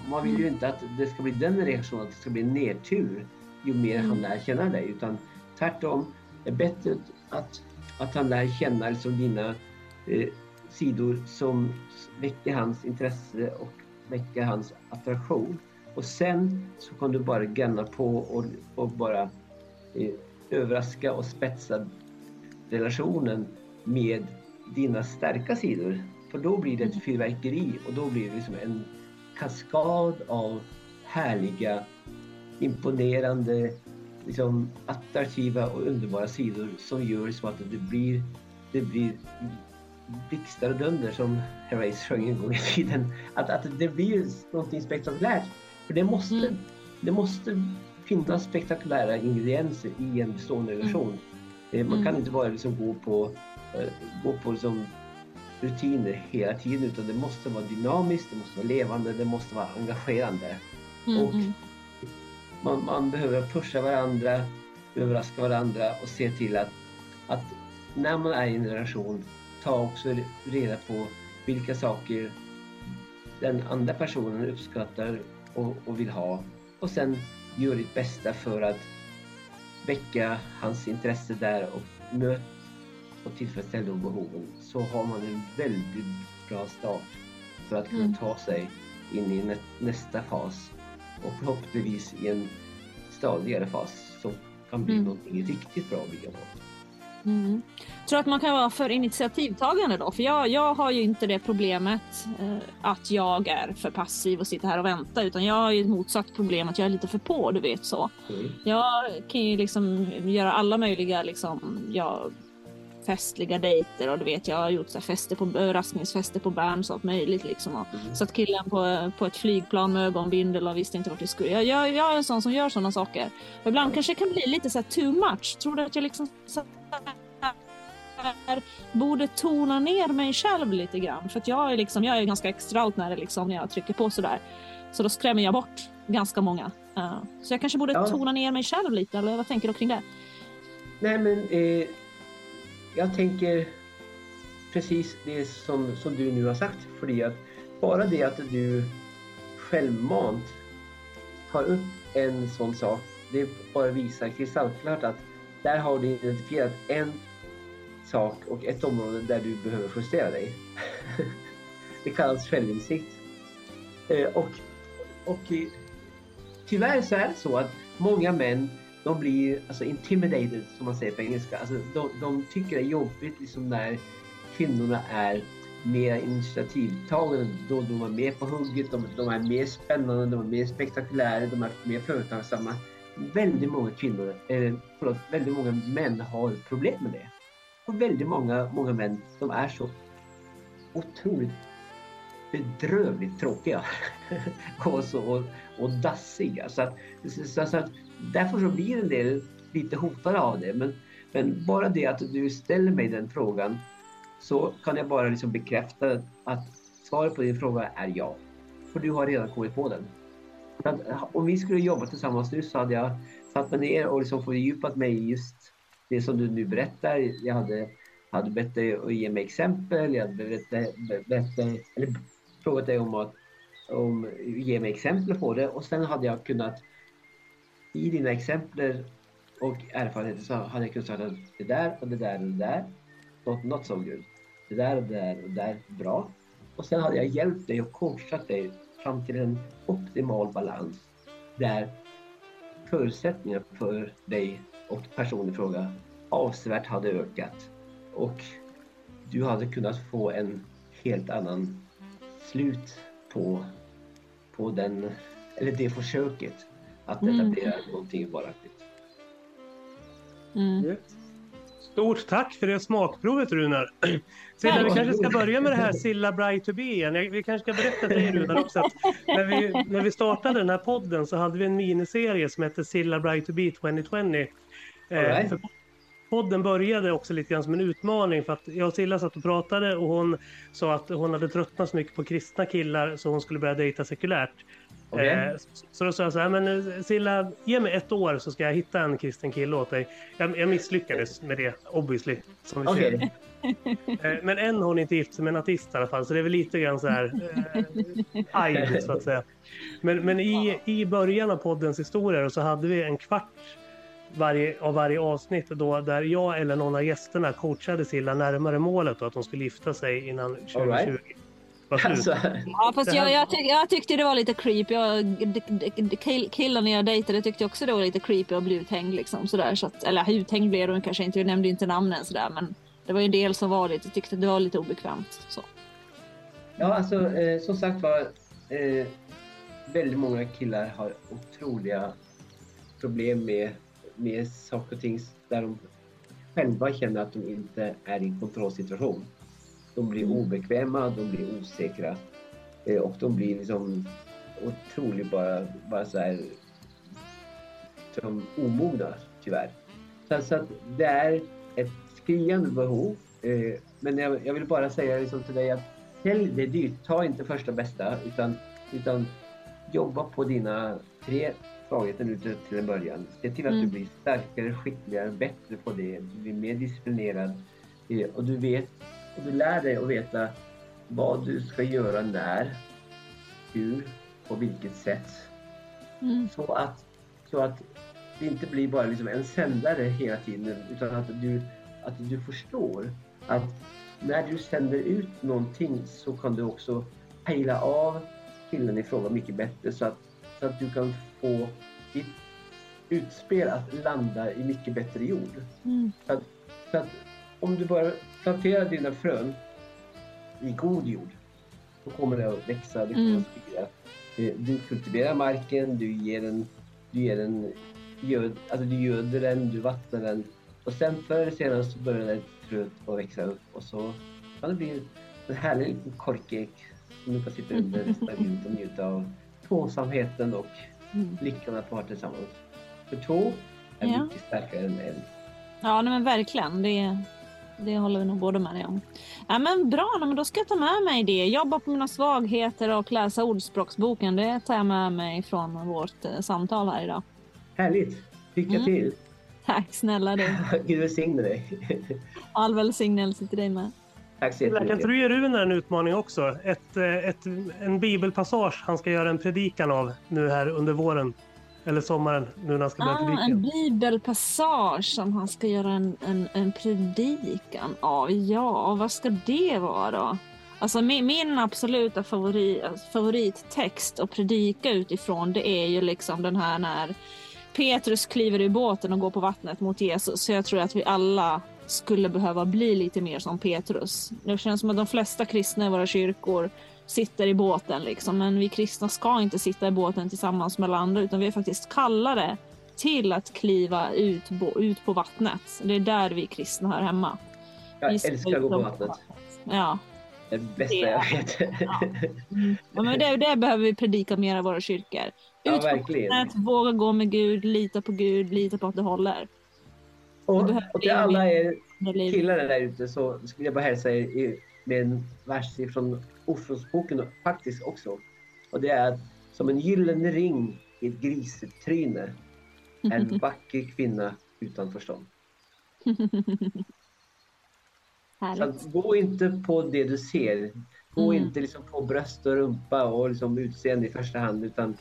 Man, vill ju inte att det ska bli den reaktionen, att det ska bli en nedtur ju mer han lär känna dig. Utan tvärtom, det är bättre att, att han lär känna liksom dina eh, sidor som väcker hans intresse och väcka hans attraktion. Och sen så kan du bara gänna på och, och bara eh, överraska och spetsa relationen med dina starka sidor. För då blir det ett fyrverkeri och då blir det liksom en kaskad av härliga, imponerande, liksom attraktiva och underbara sidor som gör så att det blir, det blir blixtar och dunder som Herreys sjöng en gång i tiden. Att, att det blir någonting spektakulärt. För det måste, Mm. det måste finnas spektakulära ingredienser i en bestående relation. Eh, Man kan Mm. inte bara liksom gå på, eh, gå på liksom rutiner hela tiden utan det måste vara dynamiskt, det måste vara levande, det måste vara engagerande. Mm, Och mm. man, man behöver pusha varandra, överraska varandra och se till att, att när man är i en relation, ta också reda på vilka saker den andra personen uppskattar och, och vill ha. Och sen gör ditt bästa för att väcka hans intresse där och möt och tillfredsställa de behoven. Så har man en väldigt bra start för att kunna Mm. ta sig in i nä- nästa fas och förhoppningsvis i en stadigare fas som kan bli Mm. någonting riktigt bra att bygga på. Mm. Tror att man kan vara för initiativtagande då? För jag, jag har ju inte det problemet eh, att jag är för passiv och sitter här och väntar utan jag har ju ett motsatt problem att jag är lite för på, du vet så. Mm. Jag kan ju liksom göra alla möjliga liksom, ja, festliga dejter och du vet jag har gjort så fester på, överraskningsfester på Berns och allt möjligt liksom. Och Mm. satt killen på, på ett flygplan med ögonbindel och visste inte vart vi skulle. Jag, jag, jag är en sån som gör sådana saker. Och ibland kanske det kan bli lite så här too much. Tror du att jag liksom så här, borde tona ner mig själv lite grann? För att jag är liksom, jag är ganska extra när, det liksom, när jag trycker på sådär. Så då skrämmer jag bort ganska många. Uh, så jag kanske borde Ja. tona ner mig själv lite, eller vad tänker du kring det? Nej men eh, jag tänker precis det som, som du nu har sagt. För att bara det att du självmant tar upp en sån sak, det bara visar kristallklart att där har du identifierat en sak och ett område där du behöver justera dig. det kallas självinsikt. Eh, och, och eh, tyvärr så är det så att många män de blir alltså intimidated som man säger på engelska. Alltså, de, de tycker det är jobbigt liksom när kvinnorna är mer initiativtagande. Då de är mer på hugget, de, de är mer spännande, de är mer spektakulära, de är mer företagsamma. Väldigt många kvinnor, eh, förlåt, väldigt många män har problem med det. Och väldigt många, många män, de är så otroligt bedrövligt tråkiga och, så, och, och dassiga. Så att, så, så att därför så blir en del lite hotade av det. Men, men bara det att du ställer mig den frågan så kan jag bara liksom bekräfta att svaret på din fråga är ja. För du har redan kommit på den. Att, om vi skulle jobba tillsammans nu så hade jag satt mig ner och liksom fördjupat mig i just det som du nu berättar. Jag hade, hade bett dig att ge mig exempel. Jag hade bett dig, bett dig, eller frågat dig om att om, ge mig exempel på det och sen hade jag kunnat i dina exempel och erfarenheter så hade jag kunnat säga det där och det där och det där not, not so good. det där och det där och det där bra. Och sen hade jag hjälpt dig och coachat dig fram till en optimal balans där förutsättningarna för dig och personen i fråga avsevärt hade ökat och du hade kunnat få en helt annan slut på, på den, eller det försöket att Mm. etablera någonting varaktigt. Mm. Stort tack för det smakprovet Runar. Silla, vi kanske ska börja med det här Silla Bright to be igen. Vi kanske ska berätta för dig Runar också att när vi, när vi startade den här podden så hade vi en miniserie som hette Silla Bright to be 2020. Eh, right. för podden började också lite grann som en utmaning för att jag och Silla satt och pratade och hon sa att hon hade tröttnat så mycket på kristna killar så hon skulle börja dejta sekulärt. Okej. Eh, så då sa jag så här, men eh, Silla, ge mig ett år så ska jag hitta en kristen kille åt dig. Jag, jag misslyckades med det, obviously. Som vi ser. Okej, Eh, Men än har hon inte gift sig med en ateist i alla fall, så det är väl lite grann så här eh, aj, så att säga. Men, men i, i början av poddens historia så hade vi en kvart varje, av varje avsnitt då, där jag eller någon av gästerna coachade Silla närmare målet och att de skulle gifta sig innan 2020 All right. Alltså, Ja, fast jag, jag, tyck, jag tyckte det var lite creepy. Jag, kill, killarna jag dejtade tyckte också det var lite creepy att bli uthängd. Liksom, sådär, så att, eller uthängd blev de kanske inte, jag nämnde inte namnen sådär. Men det var ju en del som var lite, tyckte det var lite obekvämt. Så. Ja, alltså eh, som sagt var. Eh, väldigt många killar har otroliga problem med, med saker och ting där de själva känner att de inte är i en kontrollsituation. De blir obekväma, de blir osäkra eh, och de blir liksom otroligt bara, bara så här som omogna tyvärr. Så, så att det är ett skriande behov. Eh, men jag, jag vill bara säga liksom till dig att sälj det dyrt. Ta inte första bästa utan, utan jobba på dina tre svagheter nu till, till en början. Se till att Mm. du blir starkare, skickligare, bättre på det. Du blir mer disciplinerad eh, och du vet och du lär dig att veta vad du ska göra när, hur, på vilket sätt. Mm. Så att, så att det inte blir bara liksom en sändare hela tiden utan att du, att du förstår att när du sänder ut någonting så kan du också pejla av killen i fråga mycket bättre så att, så att du kan få ditt utspel att landa i mycket bättre jord. Mm. Så att, så att om du bara planterar dina frön i god jord så kommer det att växa, det kommer Mm. att spira. Du kultiverar marken, du ger den, du ger den göd, alltså du göder den, du vattnar den och sen förr eller senare så börjar det fröet att växa upp och så kan det bli en härlig liten korkek som du kan sitta under resten av livet och njuta av tvåsamheten och Mm. lyckan att vara tillsammans. För två är Ja. mycket starkare än en. Ja, nej, men verkligen. Det, det håller vi nog båda med dig om. Ja, men bra, men då ska jag ta med mig det. Jobba på mina svagheter och läsa ordspråksboken. Det tar jag med mig från vårt eh, samtal här idag. Härligt! Lycka Mm. till! Tack snälla du. Gud välsigne dig! All välsignelse till dig med. Tack så Silla, Kan jättemycket! inte du ge Runar en utmaning också? Ett, eh, ett, en bibelpassage han ska göra en predikan av nu här under våren. Eller sommaren, nu när han ska börja Ah, predika. en bibelpassage som han ska göra en, en, en predikan av. Ja, vad ska det vara då? Alltså min, min absoluta favorit, favorittext att predika utifrån det är ju liksom den här när Petrus kliver i båten och går på vattnet mot Jesus. Så jag tror att vi alla skulle behöva bli lite mer som Petrus. Det känns som att de flesta kristna i våra kyrkor sitter i båten liksom. Men vi kristna ska inte sitta i båten tillsammans med alla andra utan vi är faktiskt kallade till att kliva ut, ut på vattnet. Det är där vi kristna hör hemma. Jag älskar att gå på vattnet. Ja, Det är det bästa jag vet. Ja. Ja, men det, det behöver vi predika mer i våra kyrkor. Ja, Ut på verkligen. vattnet, våga gå med Gud, lita på Gud, lita på att det håller. Och, och till alla er Det killar där ute så skulle jag bara hälsa er med en vers från Ordspråksboken faktiskt också. Och det är som en gyllene ring i ett grisetryne en vacker kvinna utan förstånd. Så gå inte på det du ser. Gå Mm. inte liksom på bröst och rumpa och liksom utseende i första hand. Utan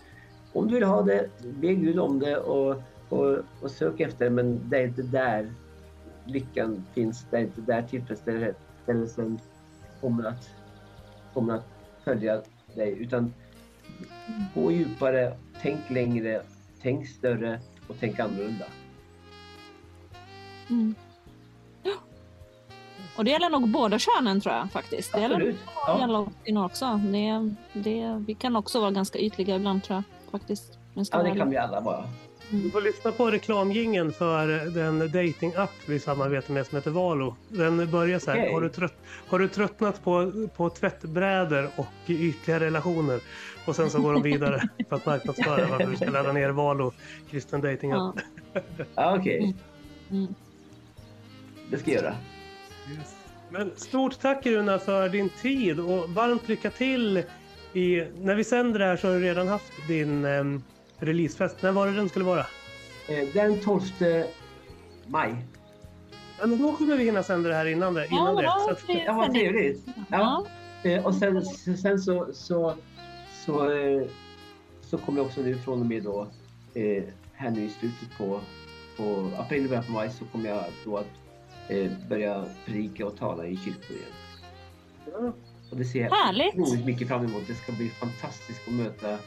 om du vill ha det, be Gud om det och, och, och sök efter det. Men det är inte där lyckan finns. Det är inte där tillfredsställelsen kommer att, kommer att följa dig. Utan gå djupare, tänk längre, tänk större och tänk annorlunda. Mm. Ja. Och det gäller nog båda könen tror jag faktiskt. Det gäller, Absolut. Ja. gäller kvinnor också. Det, det, vi kan också vara ganska ytliga ibland tror jag faktiskt. ja, det kan vi alla vara. Du får lyssna på reklamgingen för den datingapp vi samarbetar med som heter Valo. Den börjar så här. Okej. Har, du trött, har du tröttnat på, på tvättbrädor och ytliga relationer? Och sen så går de vidare för att marknadsföra varför du ska ladda ner Valo kristen datingapp. Ja. Ja, okej. Mm. Det ska jag göra. Men stort tack Runa för din tid och varmt lycka till. I, när vi sänder det här så har du redan haft din um, releasefest. När var det den skulle vara? Eh, Den 12 maj. Ja, men då kommer vi hinna sända det här innan det. Innan det. Ja, Så att, det- Ja, vad trevligt. Ja. Ja. Eh, Och sen, sen så, så, så, eh, så kommer jag också nu från och med då här nu i slutet på, på april och början på maj så kommer jag då att börja predika och tala i kyrkor igen. Ja. Och det ser jag Härligt. otroligt mycket fram emot. Det ska bli fantastiskt att möta,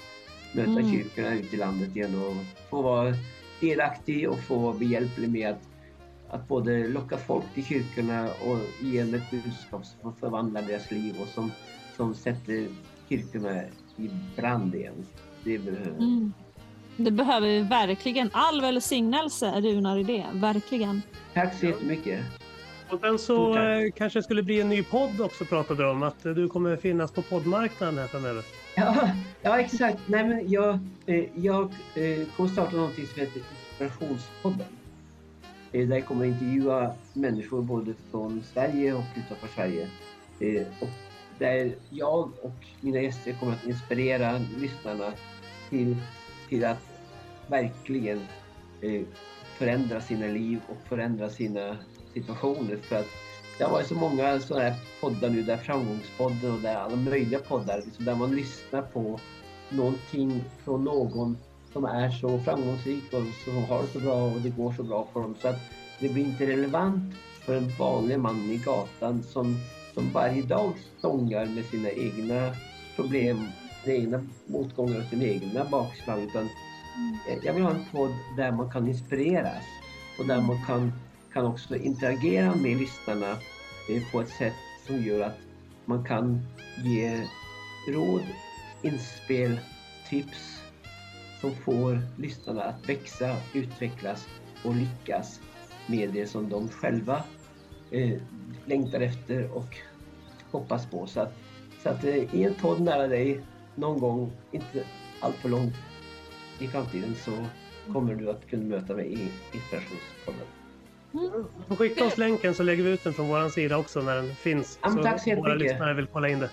möta Mm. kyrkorna ute i landet igen och få vara delaktig och få behjälplig med att, att både locka folk till kyrkorna och ge dem ett budskap som förvandlar deras liv och som, som sätter kyrkorna i brand igen. Det behöver Mm. Det behöver vi verkligen. All välsignelse Runar i det. Verkligen. Tack så jättemycket. Och sen så eh, kanske det skulle bli en ny podd också pratade du om. Att eh, du kommer finnas på poddmarknaden här framöver. Ja, ja exakt. Nej, men jag, eh, jag eh, kommer starta någonting som heter Inspirationspodden. Eh, där jag kommer intervjua människor både från Sverige och utanför Sverige. Eh, och där jag och mina gäster kommer att inspirera lyssnarna till, till att verkligen eh, förändra sina liv och förändra sina situationer. För att det har varit så många sådana här poddar nu, där Framgångspodden och där alla möjliga poddar, liksom där man lyssnar på någonting från någon som är så framgångsrik och som har det så bra och det går så bra för dem. Så att det blir inte relevant för en vanlig man i gatan som, som varje dag stångar med sina egna problem, sina egna motgångar och sina egna bakslag. Utan eh, jag vill ha en podd där man kan inspireras och där man kan, kan också interagera med lyssnarna eh, på ett sätt som gör att man kan ge råd, inspel, tips som får lyssnarna att växa, utvecklas och lyckas med det som de själva eh, längtar efter och hoppas på. Så att, så att eh, i en podd nära dig någon gång, inte allt för långt i framtiden så kommer du att kunna möta mig i Inspirationspodden. Du får skicka oss länken så lägger vi ut den från vår sida också när den finns. Ja, men tack så våra lyssnare vill kolla in det.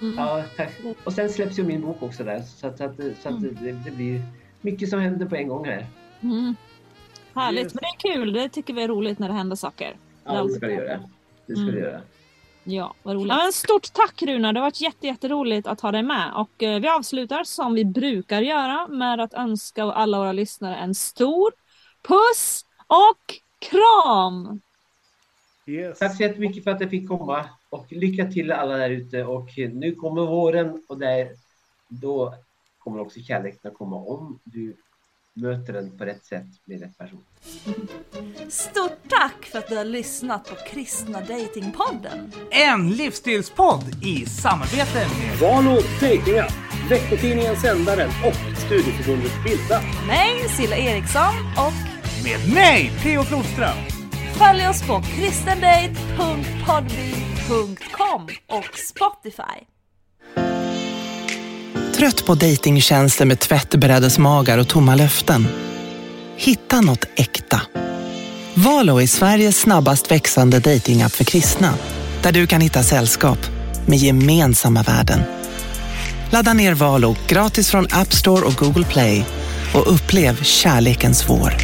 Mm. Ja, tack. Och sen släpps ju min bok också där så att, så att, så att det, det blir mycket som händer på en gång här. Mm. Härligt. Yes. Men det är kul. Det tycker vi är roligt när det händer saker. Ja, det ska det göra. Det ska Mm. det göra. Ja, vad roligt. Ja, men stort tack Runa, det har varit jätte, jätteroligt att ha dig med. Och eh, vi avslutar som vi brukar göra med att önska alla våra lyssnare en stor puss och kram! Yes. Tack så jättemycket för att jag fick komma och lycka till alla där ute och nu kommer våren och där, då kommer också kärleken att komma om du möter den på rätt sätt med rätt person. Stort tack för att du har lyssnat på Kristna Datingpodden. En livsstilspodd i samarbete med Valo Datingapp, veckotidningen Sändaren och Studieförbundet Bilda. Mig, Silla Eriksson och med mig, Theo Flodström. följ oss på kristendate.podbean.com och Spotify. Trött på dejtingtjänster med tvättbrädesmagar och tomma löften? Hitta något äkta. Valo är Sveriges snabbast växande dejtingapp för kristna. Där du kan hitta sällskap med gemensamma värden. Ladda ner Valo gratis från App Store och Google Play och upplev kärlekens vår.